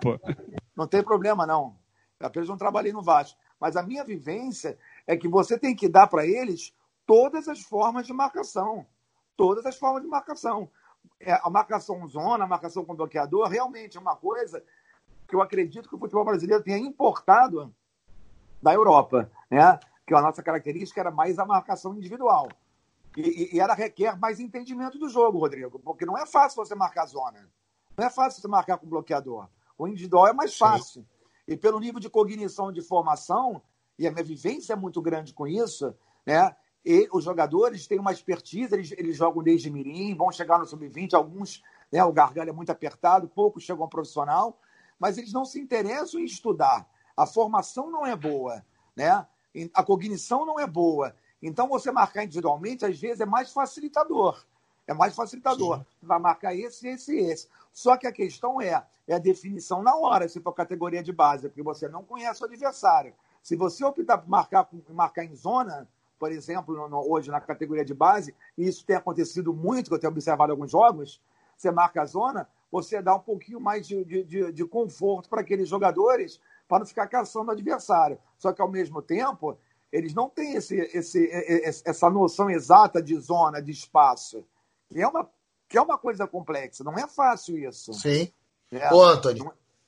Não tem problema, não. Apenas não trabalhei no Vasco. Mas a minha vivência é que você tem que dar para eles todas as formas de marcação. Todas as formas de marcação. É, a marcação zona, a marcação com bloqueador, realmente é uma coisa que eu acredito que o futebol brasileiro tenha importado da Europa, né? Que a nossa característica era mais a marcação individual. E, e ela requer mais entendimento do jogo, Rodrigo, porque não é fácil você marcar zona. Não é fácil você marcar com bloqueador. O individual é mais fácil. Sim. E pelo nível de cognição de formação, e a minha vivência é muito grande com isso, né? E os jogadores têm uma expertise, eles, eles jogam desde mirim, vão chegar no sub-20, alguns, né, o gargalho é muito apertado, poucos chegam ao profissional, mas eles não se interessam em estudar. A formação não é boa, né? A cognição não é boa. Então, você marcar individualmente, às vezes, é mais facilitador. É mais facilitador. Sim. Vai marcar esse, esse e esse. Só que a questão é, é a definição na hora, se for categoria de base, porque você não conhece o adversário. Se você optar por marcar, marcar em zona, por exemplo, no, no, hoje na categoria de base, e isso tem acontecido muito, que eu tenho observado alguns jogos, você marca a zona, você dá um pouquinho mais de, de, de conforto para aqueles jogadores para não ficar caçando o adversário. Só que, ao mesmo tempo, eles não têm esse, esse, essa noção exata de zona, de espaço. Que é uma, que é uma coisa complexa, não é fácil isso. Sim. É. Ô, Anthony,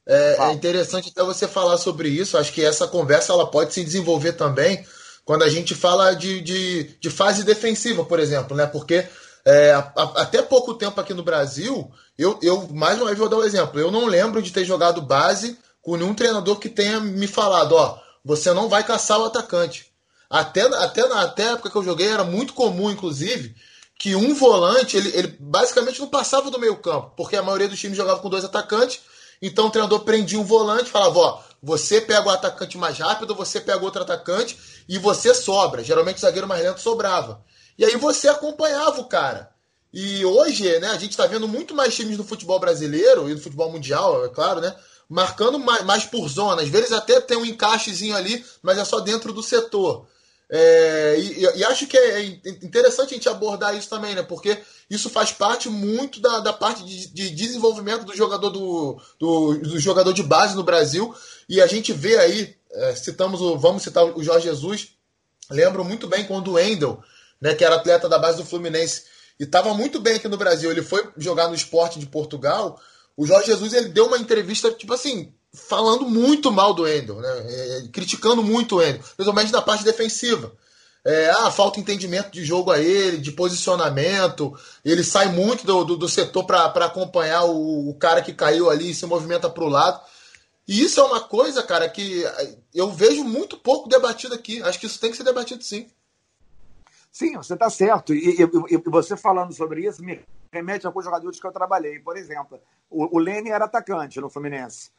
é, é, interessante até você falar sobre isso. Acho que essa conversa ela pode se desenvolver também quando a gente fala de, de, de fase defensiva, por exemplo, né? Porque é, a, a, até pouco tempo aqui no Brasil, eu, eu mais uma vez vou dar um exemplo. Eu não lembro de ter jogado base com nenhum treinador que tenha me falado, ó, você não vai caçar o atacante. Até, até na até época que eu joguei era muito comum, inclusive, que um volante, ele, ele basicamente não passava do meio campo, porque a maioria dos times jogava com dois atacantes, então o treinador prendia um volante falava, ó, você pega o atacante mais rápido, você pega outro atacante e você sobra. Geralmente o zagueiro mais lento sobrava. E aí você acompanhava o cara. E hoje, né, a gente está vendo muito mais times do futebol brasileiro e do futebol mundial, é claro, né? Marcando mais, mais por zona. Às vezes até tem um encaixezinho ali, mas é só dentro do setor. É, e, e, acho que é interessante a gente abordar isso também, né? Porque isso faz parte muito da, da parte de, de, desenvolvimento do jogador do, do, do, jogador de base no Brasil. E a gente vê aí, é, citamos o, vamos citar o Jorge Jesus. Lembro muito bem quando o Wendel, né, que era atleta da base do Fluminense, e estava muito bem aqui no Brasil. Ele foi jogar no esporte de Portugal. O Jorge Jesus ele deu uma entrevista, tipo assim, falando muito mal do Endel, né? É, criticando muito o Endel, principalmente na parte defensiva. É, ah, falta entendimento de jogo a ele, de posicionamento. Ele sai muito do, do, do setor para acompanhar o, o, cara que caiu ali e se movimenta para o lado. E isso é uma coisa, cara, que eu vejo muito pouco debatido aqui. Acho que isso tem que ser debatido sim. Sim, você está certo. E, e, e, você falando sobre isso me remete a alguns jogadores que eu trabalhei. Por exemplo, o, o era atacante no Fluminense.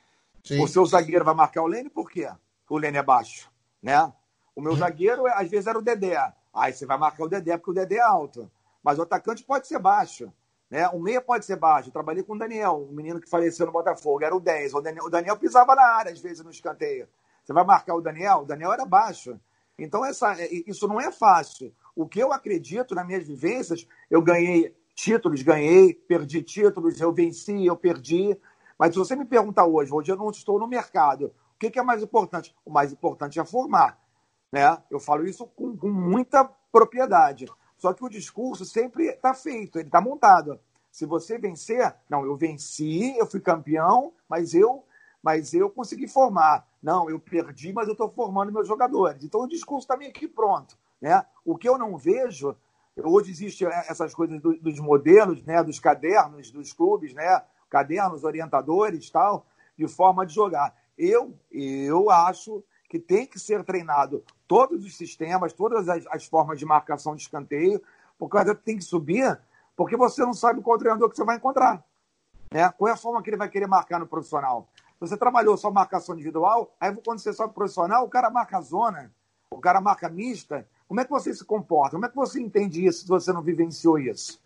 Sim. O seu zagueiro vai marcar o Lene por quê? O Lene é baixo, né? O meu hum. zagueiro, às vezes, era o Dedé. Aí você vai marcar o Dedé porque o Dedé é alto. Mas o atacante pode ser baixo. Né? O meia pode ser baixo. Eu trabalhei com o Daniel, um menino que faleceu no Botafogo. Era o 10. O Daniel, o Daniel pisava na área, às vezes, no escanteio. Você vai marcar o Daniel? O Daniel era baixo. Então, essa, é, isso não é fácil. O que eu acredito nas minhas vivências, eu ganhei títulos, ganhei, perdi títulos, eu venci, eu perdi. Mas se você me perguntar hoje, hoje eu não estou no mercado, o que, que é mais importante? O mais importante é formar. Né? Eu falo isso com, com muita propriedade. Só que o discurso sempre está feito, ele está montado. Se você vencer, não, eu venci, eu fui campeão, mas eu, mas eu consegui formar. Não, eu perdi, mas eu estou formando meus jogadores. Então o discurso está meio que pronto. Né? O que eu não vejo, hoje existem essas coisas dos modelos, né, dos cadernos dos clubes, né, cadernos orientadores tal, de forma de jogar. Eu, eu acho que tem que ser treinado todos os sistemas, todas as, as formas de marcação de escanteio, porque o atleta tem que subir Porque você não sabe qual treinador que você vai encontrar. Né? Qual é a forma que ele vai querer marcar no profissional? Você trabalhou só marcação individual, aí quando você sobe profissional, o cara marca zona, o cara marca mista. Como é que você se comporta? Como é que você entende isso se você não vivenciou isso?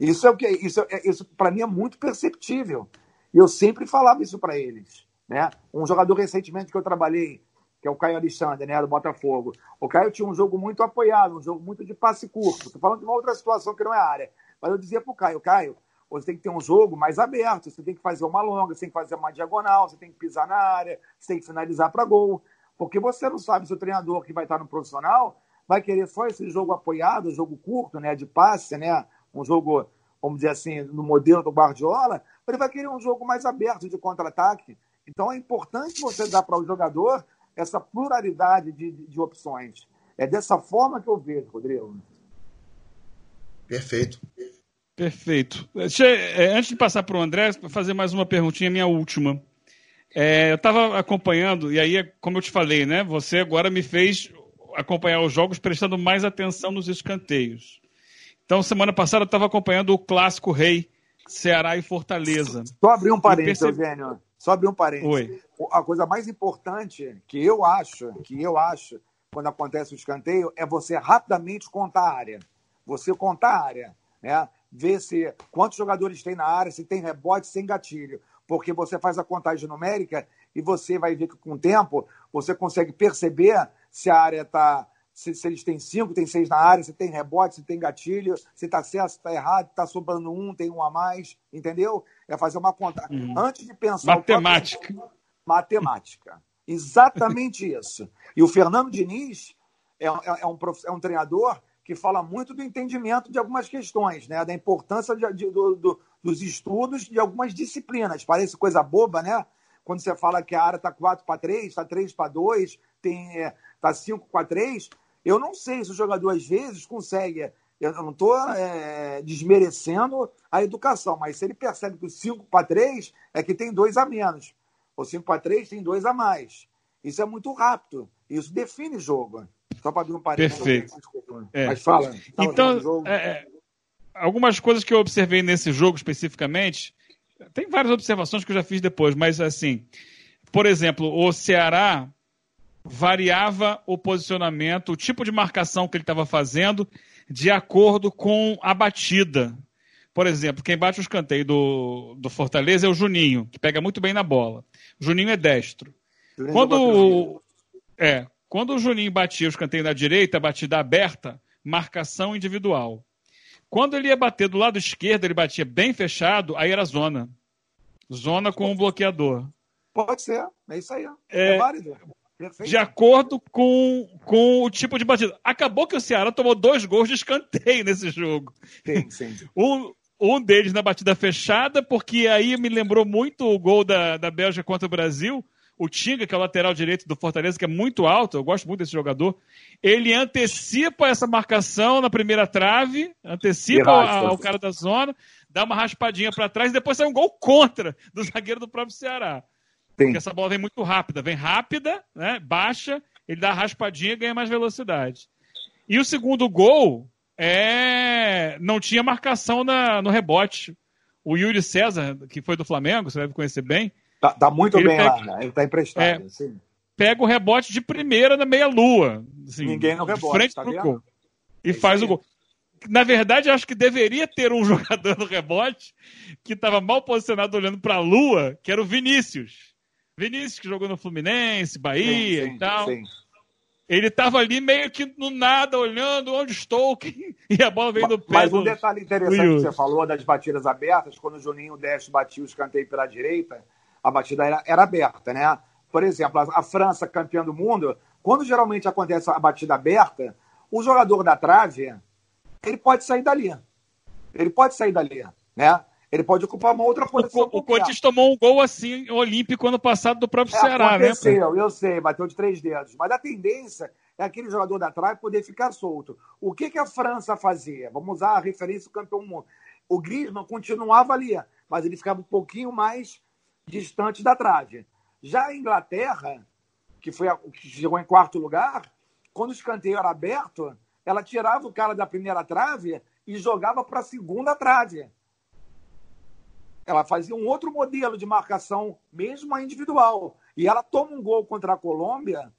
Isso é o que isso, é, isso para mim é muito perceptível. E eu sempre falava isso para eles, né? Um jogador recentemente que eu trabalhei, que é o Caio Alexandre, né, do Botafogo. O Caio tinha um jogo muito apoiado, um jogo muito de passe curto. Estou falando de uma outra situação que não é área. Mas eu dizia para o Caio, Caio, você tem que ter um jogo mais aberto, você tem que fazer uma longa, você tem que fazer uma diagonal, você tem que pisar na área, você tem que finalizar para gol. Porque você não sabe se o treinador que vai estar no profissional vai querer só esse jogo apoiado, jogo curto, né, de passe, né, um jogo, vamos dizer assim, no modelo do Guardiola, ele vai querer um jogo mais aberto de contra-ataque. Então é importante você dar para o jogador essa pluralidade de, de, opções. É dessa forma que eu vejo, Rodrigo. Perfeito. Perfeito. É, antes de passar para o André, fazer mais uma perguntinha, minha última. É, eu estava acompanhando, e aí, como eu te falei, né? Você agora me fez acompanhar os jogos prestando mais atenção nos escanteios. Então, semana passada eu estava acompanhando o clássico rei, Ceará e Fortaleza. Só abrir um parênteses, percebe... Eugênio. Só abrir um parênteses. Oi. A coisa mais importante que eu acho, que eu acho, quando acontece o escanteio, é você rapidamente contar a área. Você contar a área, né? ver se quantos jogadores tem na área, se tem rebote, sem gatilho. Porque você faz a contagem numérica e você vai ver que com o tempo você consegue perceber se a área está. Se, se, eles têm cinco, tem seis na área, se tem rebote, se tem gatilho, se está certo, se está errado, está sobrando um, tem um a mais, entendeu? É fazer uma conta. Uhum. Antes de pensar. Matemática. Próprio... Matemática. Exatamente isso. E o Fernando Diniz é, é, é, um, é um treinador que fala muito do entendimento de algumas questões, né? da importância de, de, do, do, dos estudos de algumas disciplinas. Parece coisa boba, né? Quando você fala que a área está 4 para 3, está 3 para 2, está 5 para 3. Eu não sei se o jogador, às vezes, consegue. Eu não estou é, desmerecendo a educação, mas se ele percebe que o 5 para 3 é que tem dois a menos, o 5 para 3 tem dois a mais. Isso é muito rápido. Isso define jogo. Só para abrir um parênteses. Perfeito. É. Mas fala. Então, é, é, algumas coisas que eu observei nesse jogo especificamente, tem várias observações que eu já fiz depois, mas assim, por exemplo, o Ceará variava o posicionamento, o tipo de marcação que ele estava fazendo de acordo com a batida. Por exemplo, quem bate o escanteio do, do Fortaleza é o Juninho, que pega muito bem na bola. O Juninho é destro. Quando, é, quando o Juninho batia o escanteio na direita, batida aberta, marcação individual. Quando ele ia bater do lado esquerdo, ele batia bem fechado, aí era zona. Zona com um bloqueador. Pode ser, é isso aí. É, é válido. Perfeito. De acordo com, com o tipo de batida. Acabou que o Ceará tomou dois gols de escanteio nesse jogo. Sim, sim. Um, um deles na batida fechada, porque aí me lembrou muito o gol da, da Bélgica contra o Brasil, o Tinga, que é o lateral direito do Fortaleza, que é muito alto, eu gosto muito desse jogador, ele antecipa essa marcação na primeira trave, antecipa o cara da zona, dá uma raspadinha para trás e depois sai um gol contra do zagueiro do próprio Ceará. Porque essa bola vem muito rápida, vem rápida, né, baixa, ele dá a raspadinha e ganha mais velocidade. E o segundo gol é não tinha marcação na, no rebote. O Yuri César, que foi do Flamengo, você deve conhecer bem, Tá, tá muito bem pega, lá, né? Ele tá emprestado. É, assim. Pega o rebote de primeira na meia-lua. Assim, Ninguém no rebote, frente tá pro gol. E é faz o gol. Na verdade, acho que deveria ter um jogador no rebote que estava mal posicionado olhando para a lua, que era o Vinícius. Vinícius, que jogou no Fluminense, Bahia sim, sim, e tal. Sim. Ele estava ali meio que no nada, olhando onde estou, e a bola veio do pé. Mas um detalhe interessante que você falou das batidas abertas, quando o Juninho Deste batia o escanteio pela direita, a batida era, era aberta, né? Por exemplo, a, a, França, campeã do mundo, quando geralmente acontece a batida aberta, o jogador da trave, ele pode sair dali. Ele pode sair dali, né? Ele pode ocupar uma outra posição. O, o Corinthians tomou um gol assim, olímpico, ano passado, do próprio é, Ceará, aconteceu, né? Aconteceu, eu sei, bateu de três dedos. Mas a tendência é aquele jogador da trave poder ficar solto. O que, que a França fazia? Vamos usar a referência do campeão mundo. O Griezmann continuava ali, mas ele ficava um pouquinho mais distante da trave. Já a Inglaterra, que, foi a, que chegou em quarto lugar, quando o escanteio era aberto, ela tirava o cara da primeira trave e jogava para a segunda trave. Ela fazia um outro modelo de marcação, mesmo a individual. E ela toma um gol contra a Colômbia,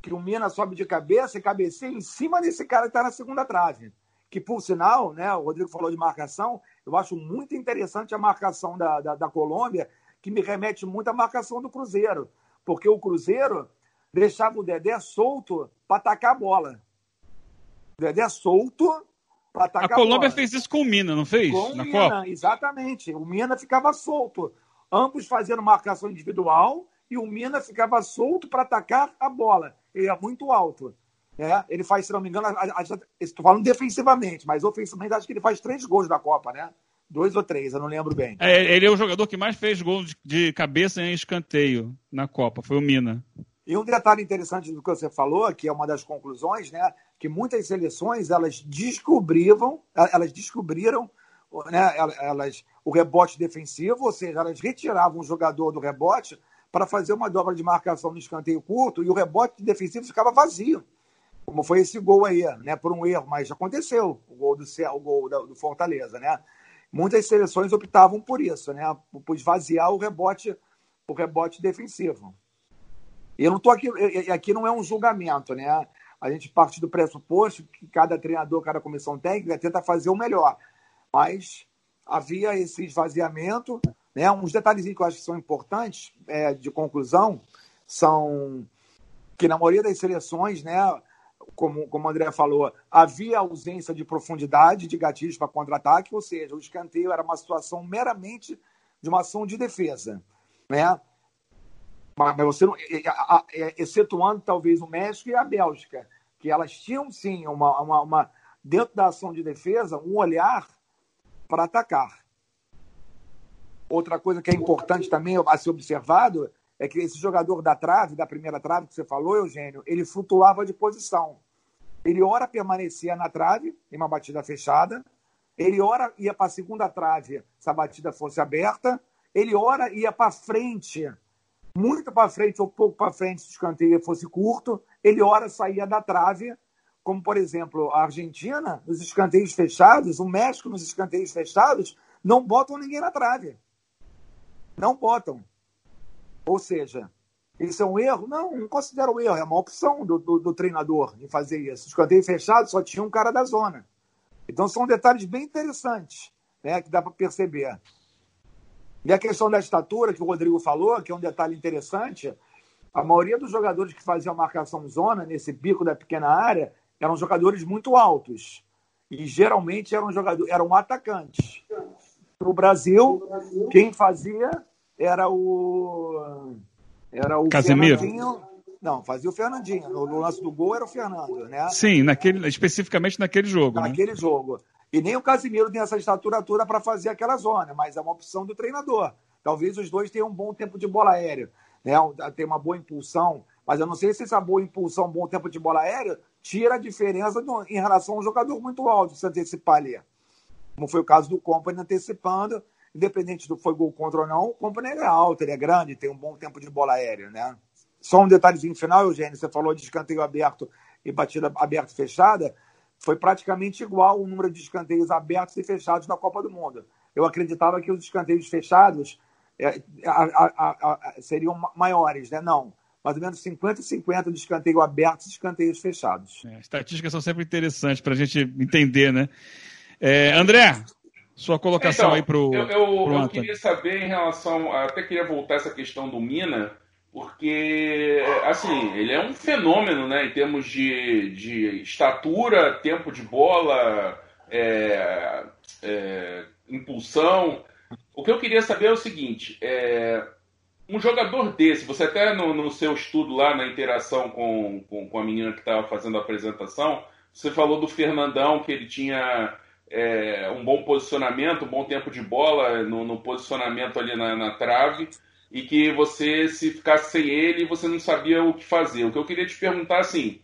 que o Mina sobe de cabeça e cabeceia em cima desse cara que está na segunda trave. Que, por sinal, né, o Rodrigo falou de marcação, eu acho muito interessante a marcação da, da, da Colômbia, que me remete muito à marcação do Cruzeiro. Porque o Cruzeiro deixava o Dedé solto para atacar a bola. O Dedé solto a Colômbia a bola. fez isso com o Mina, não fez? Com na Mina, Copa? exatamente. O Mina ficava solto. Ambos fazendo marcação individual e o Mina ficava solto para atacar a bola. Ele é muito alto. É, ele faz, se não me engano, estou falando defensivamente, mas ofensivamente acho que ele faz três gols da Copa, né? Dois ou três, eu não lembro bem. É, ele é o jogador que mais fez gols de, de cabeça em escanteio na Copa, foi o Mina. E um detalhe interessante do que você falou, que é uma das conclusões, né, que muitas seleções elas descobriram, elas descobriram, né, elas o rebote defensivo, ou seja, elas retiravam o jogador do rebote para fazer uma dobra de marcação no escanteio curto e o rebote defensivo ficava vazio. Como foi esse gol aí, né, por um erro, mas aconteceu, o gol do, o gol do Fortaleza, né? Muitas seleções optavam por isso, né, por esvaziar o rebote, o rebote defensivo. Eu não estou aqui, aqui não é um julgamento, né? A gente parte do pressuposto que cada treinador, cada comissão técnica tenta fazer o melhor. Mas havia esse esvaziamento, né? Uns detalhezinhos que eu acho que são importantes é, de conclusão são que na maioria das seleções, né, como, como o André falou, havia ausência de profundidade de gatilhos para contra-ataque, ou seja, o escanteio era uma situação meramente de uma ação de defesa. Né? Mas você não, excetuando talvez o México e a Bélgica, que elas tinham sim uma, uma, uma dentro da ação de defesa um olhar para atacar. Outra coisa que é importante também a ser observado é que esse jogador da trave, da primeira trave que você falou, Eugênio, ele flutuava de posição. Ele ora permanecia na trave, em uma batida fechada, ele ora ia para a segunda trave se a batida fosse aberta, ele ora ia para frente muito para frente ou pouco para frente, se o escanteio fosse curto, ele ora saía da trave, como por exemplo a Argentina, nos escanteios fechados, o México nos escanteios fechados, não botam ninguém na trave. Não botam. Ou seja, isso é um erro? Não, não considero um erro, é uma opção do, do, do treinador em fazer isso. Escanteio fechado só tinha um cara da zona. Então são detalhes bem interessantes né, que dá para perceber. E a questão da estatura, que o Rodrigo falou, que é um detalhe interessante, a maioria dos jogadores que faziam marcação zona, nesse bico da pequena área, eram jogadores muito altos. E geralmente eram jogadores, eram atacantes. No Brasil, quem fazia era o. Era o Casemiro. Fernandinho. Não, fazia o Fernandinho. No lance do gol era o Fernando, né? Sim, naquele, especificamente naquele jogo. Né? Naquele né? jogo. E nem o Casimiro tem essa estatura toda para fazer aquela zona, mas é uma opção do treinador. Talvez os dois tenham um bom tempo de bola aérea, né? tem uma boa impulsão, mas eu não sei se essa boa impulsão, bom tempo de bola aérea, tira a diferença do, em relação a um jogador muito alto, se antecipar ali. Como foi o caso do Company antecipando, independente do foi gol contra ou não, o Company é alto, ele é grande, tem um bom tempo de bola aérea, né? Só um detalhezinho final, Eugênio, você falou de escanteio aberto e batida aberta e fechada foi praticamente igual o número de escanteios abertos e fechados na Copa do Mundo. Eu acreditava que os escanteios fechados é, a, a, a, seriam maiores, né? Não. Mais ou menos 50 e 50 de escanteio abertos e escanteios fechados. É, estatísticas são sempre interessantes para a gente entender, né? É, André, sua colocação então, aí para o. Eu, eu, eu queria saber em relação. Até queria voltar essa questão do Mina porque assim ele é um fenômeno, né, em termos de, de estatura, tempo de bola, é, é, impulsão. O que eu queria saber é o seguinte: é, um jogador desse, você até no, no, seu estudo lá na interação com, com, com a menina que estava fazendo a apresentação, você falou do Fernandão que ele tinha é, um bom posicionamento, um bom tempo de bola no, no posicionamento ali na, na trave e que você, se ficasse sem ele, você não sabia o que fazer. O que eu queria te perguntar, assim,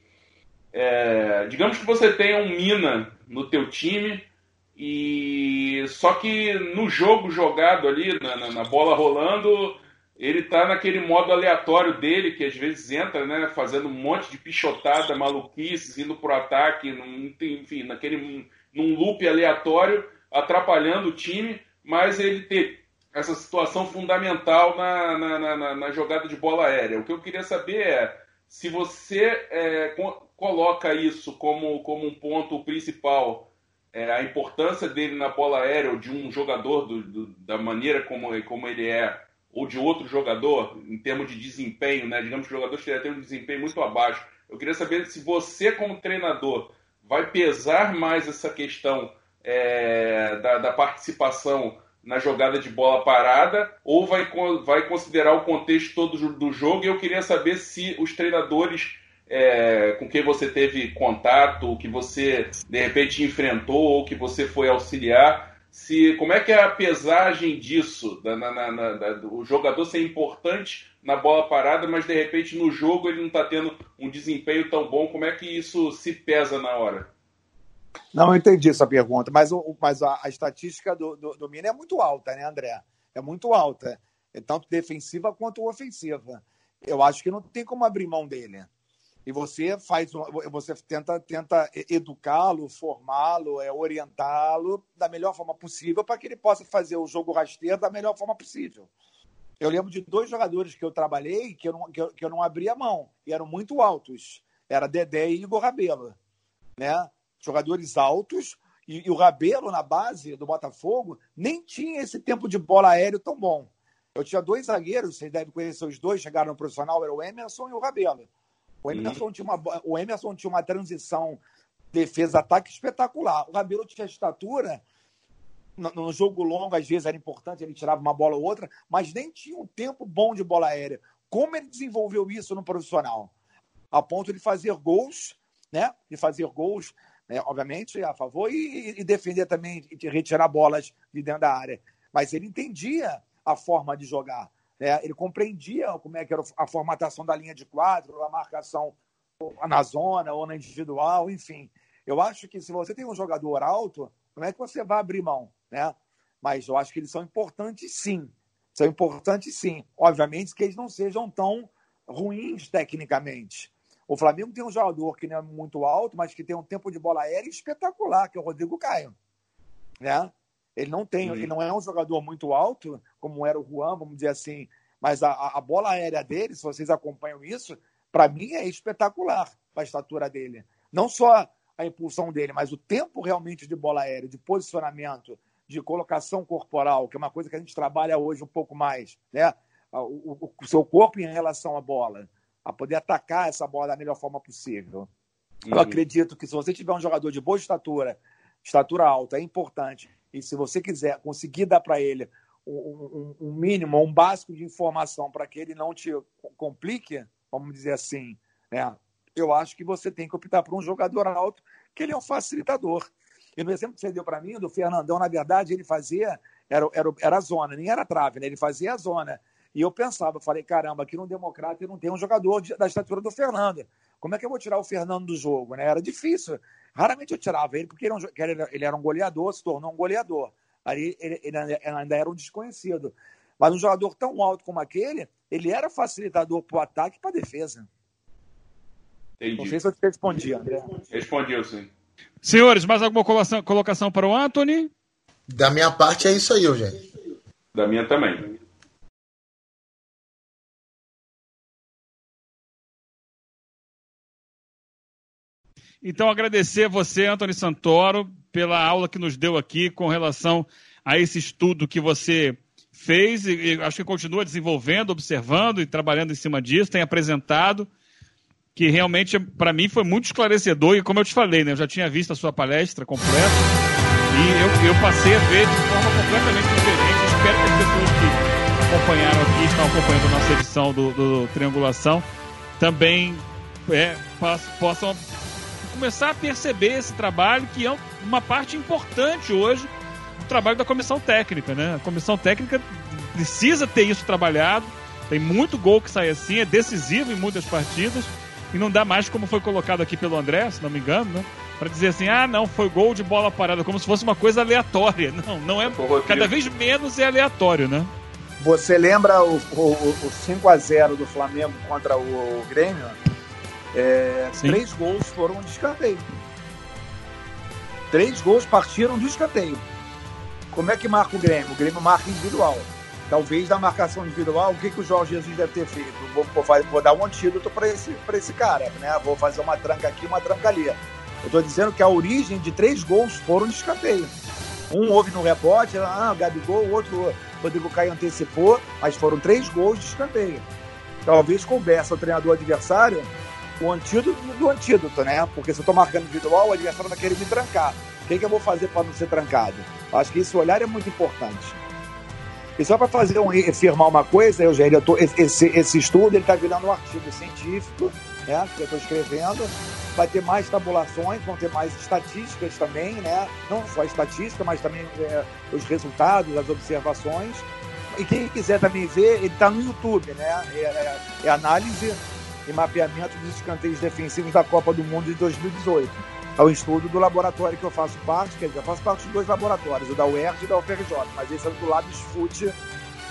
é, digamos que você tenha um Mina no teu time, e só que no jogo jogado ali, na, na, na bola rolando, ele tá naquele modo aleatório dele, que às vezes entra, né, fazendo um monte de pichotada, maluquices, indo pro ataque, enfim, naquele num loop aleatório, atrapalhando o time, mas ele ter essa situação fundamental na, na, na, na jogada de bola aérea. O que eu queria saber é se você é, coloca isso como, como um ponto principal, é, a importância dele na bola aérea, ou de um jogador do, do, da maneira como, como ele é, ou de outro jogador, em termos de desempenho, né? digamos que o jogador um desempenho muito abaixo. Eu queria saber se você, como treinador, vai pesar mais essa questão é, da, da participação na jogada de bola parada ou vai, vai considerar o contexto todo do jogo? E eu queria saber se os treinadores é, com quem você teve contato, que você de repente enfrentou ou que você foi auxiliar, se como é que é a pesagem disso, da, na, na, da, o jogador ser importante na bola parada, mas de repente no jogo ele não está tendo um desempenho tão bom, como é que isso se pesa na hora? Não, entendi essa pergunta, mas, mas a, a estatística do, do, do é muito alta, né, André? É muito alta, é tanto defensiva quanto ofensiva. Eu acho que não tem como abrir mão dele. E você faz, você tenta, tenta educá-lo, formá-lo, é, orientá-lo da melhor forma possível para que ele possa fazer o jogo rasteiro da melhor forma possível. Eu lembro de dois jogadores que eu trabalhei que eu não, que eu, que eu não abria mão e eram muito altos. Era Dedé e Igor Rabelo, né? Jogadores altos, e, e, o Rabelo, na base do Botafogo, nem tinha esse tempo de bola aéreo tão bom. Eu tinha dois zagueiros, vocês devem conhecer os dois, chegaram no profissional, era o Emerson e o Rabelo. O Emerson, uhum. tinha, uma, o Emerson tinha uma transição defesa-ataque espetacular. O Rabelo tinha estatura, no, no, jogo longo, às vezes era importante, ele tirava uma bola ou outra, mas nem tinha um tempo bom de bola aérea. Como ele desenvolveu isso no profissional? A ponto de fazer gols, né? De fazer gols né, obviamente, a favor, e, e defender também, de retirar bolas de dentro da área. Mas ele entendia a forma de jogar. Né? Ele compreendia como é que era a formatação da linha de quadro, a marcação na zona ou na individual, enfim. Eu acho que se você tem um jogador alto, como é que você vai abrir mão? Né? Mas eu acho que eles são importantes sim. São importantes sim. Obviamente que eles não sejam tão ruins tecnicamente. O Flamengo tem um jogador que não é muito alto, mas que tem um tempo de bola aérea espetacular, que é o Rodrigo Caio. Né? Ele não tem, ele não é um jogador muito alto, como era o Juan, vamos dizer assim, mas a, a bola aérea dele, se vocês acompanham isso, para mim é espetacular a estatura dele. Não só a impulsão dele, mas o tempo realmente de bola aérea, de posicionamento, de colocação corporal, que é uma coisa que a gente trabalha hoje um pouco mais, né? O, o, o seu corpo em relação à bola a poder atacar essa bola da melhor forma possível. Uhum. Eu acredito que se você tiver um jogador de boa estatura, estatura alta, é importante, e se você quiser conseguir dar para ele um, um, um, mínimo, um básico de informação para que ele não te complique, vamos dizer assim, né? eu acho que você tem que optar por um jogador alto, que ele é um facilitador. E no exemplo que você deu para mim, do Fernandão, na verdade, ele fazia, era, era, era a zona, nem era a trave, né? ele fazia a zona. E eu pensava, eu falei, caramba, aqui no Democrata não tem um jogador da estatura do Fernando. Como é que eu vou tirar o Fernando do jogo? Né? Era difícil. Raramente eu tirava ele, porque ele, ele era um goleador, se tornou um goleador. Aí ele, ele ainda era um desconhecido. Mas um jogador tão alto como aquele, ele era facilitador para o ataque e para a defesa. Entendi. Não sei se eu te respondi, André. Respondeu, sim. Senhores, mais alguma colocação, colocação para o Anthony? Da minha parte é isso aí, Eugênio. Da minha também. Então, agradecer você, Antônio Santoro, pela aula que nos deu aqui com relação a esse estudo que você fez e, e acho que continua desenvolvendo, observando e trabalhando em cima disso, tem apresentado, que realmente para mim foi muito esclarecedor e como eu te falei, né, eu já tinha visto a sua palestra completa e eu, eu passei a ver de forma completamente diferente. Espero que as pessoas que acompanharam aqui, estão acompanhando a nossa edição do, do Triangulação, também é, possam começar a perceber esse trabalho, que é uma parte importante hoje do trabalho da comissão técnica, né? A comissão técnica precisa ter isso trabalhado. Tem muito gol que sai assim, é decisivo em muitas partidas. E não dá mais como foi colocado aqui pelo André, se não me engano, né? Para dizer assim, ah, não, foi gol de bola parada, como se fosse uma coisa aleatória. Não, não é. Cada vez menos é aleatório, né? Você lembra o, o, o 5 a 0 do Flamengo contra o, o Grêmio? É, três gols foram um descarteio. Três gols partiram do escanteio. Como é que marca o Grêmio? O Grêmio marca individual. Talvez da marcação individual, o que, que o Jorge Jesus deve ter feito? Vou, vou, vou dar um antídoto para esse, esse cara, né? Vou fazer uma tranca aqui, uma tranca ali. Eu estou dizendo que a origem de três gols foram de escanteio. Um houve no rebote, ah, Gabigol, o outro, Rodrigo Caio antecipou, mas foram três gols de escanteio. Talvez coubesse ao treinador adversário o antídoto do antídoto, né? Porque se eu estou marcando individual, o adversário vai querer me trancar. O que, que eu vou fazer para não ser trancado? Acho que esse olhar é muito importante. E só para fazer um, afirmar uma coisa, Eugênio, eu tô, esse, esse estudo está virando um artigo científico, né, que eu estou escrevendo. Vai ter mais tabulações, vão ter mais estatísticas também, né? Não só estatística, mas também é, os resultados, as observações. E quem quiser também ver, ele está no YouTube, né? É, é, é análise e mapeamento dos escanteios defensivos da Copa do Mundo de 2018 é o estudo do laboratório que eu faço parte, quer dizer, eu faço parte de dois laboratórios, o da UERJ e da UFRJ, mas esse é do lado FUT,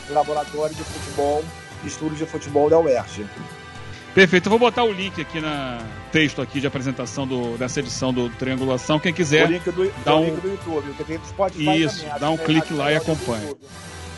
Laboratório de Futebol, Estudos de Futebol da UERJ. Perfeito, eu vou botar o link aqui na texto aqui de apresentação do, dessa edição do Triangulação. Quem quiser. O link do, dá um... link do YouTube, porque tem do Spotify Isso, também, dá um clique lá e acompanha.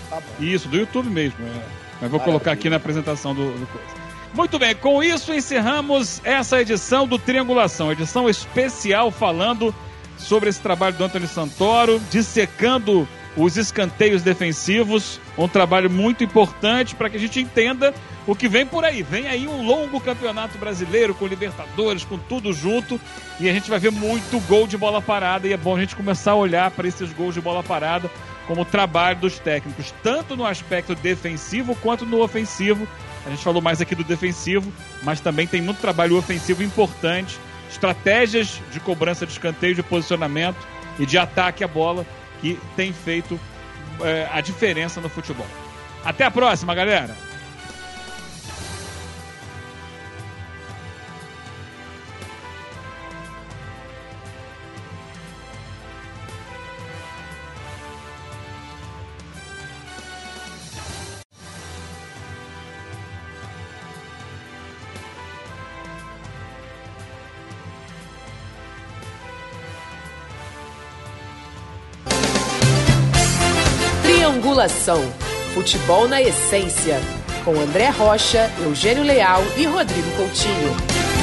Tá Isso, do YouTube mesmo. É. Mas vou colocar aqui na apresentação do, do coisa. Muito bem, com isso encerramos essa edição do Triangulação, edição especial falando sobre esse trabalho do Antônio Santoro, dissecando os escanteios defensivos, um trabalho muito importante para que a gente entenda o que vem por aí. Vem aí um longo campeonato brasileiro com Libertadores, com tudo junto, e a gente vai ver muito gol de bola parada e é bom a gente começar a olhar para esses gols de bola parada como trabalho dos técnicos, tanto no aspecto defensivo quanto no ofensivo, a gente falou mais aqui do defensivo, mas também tem muito trabalho ofensivo importante, estratégias de cobrança de escanteio, de posicionamento e de ataque à bola que tem feito é, a diferença no futebol. Até a próxima, galera! Futebol na essência. Com André Rocha, Eugênio Leal e Rodrigo Coutinho.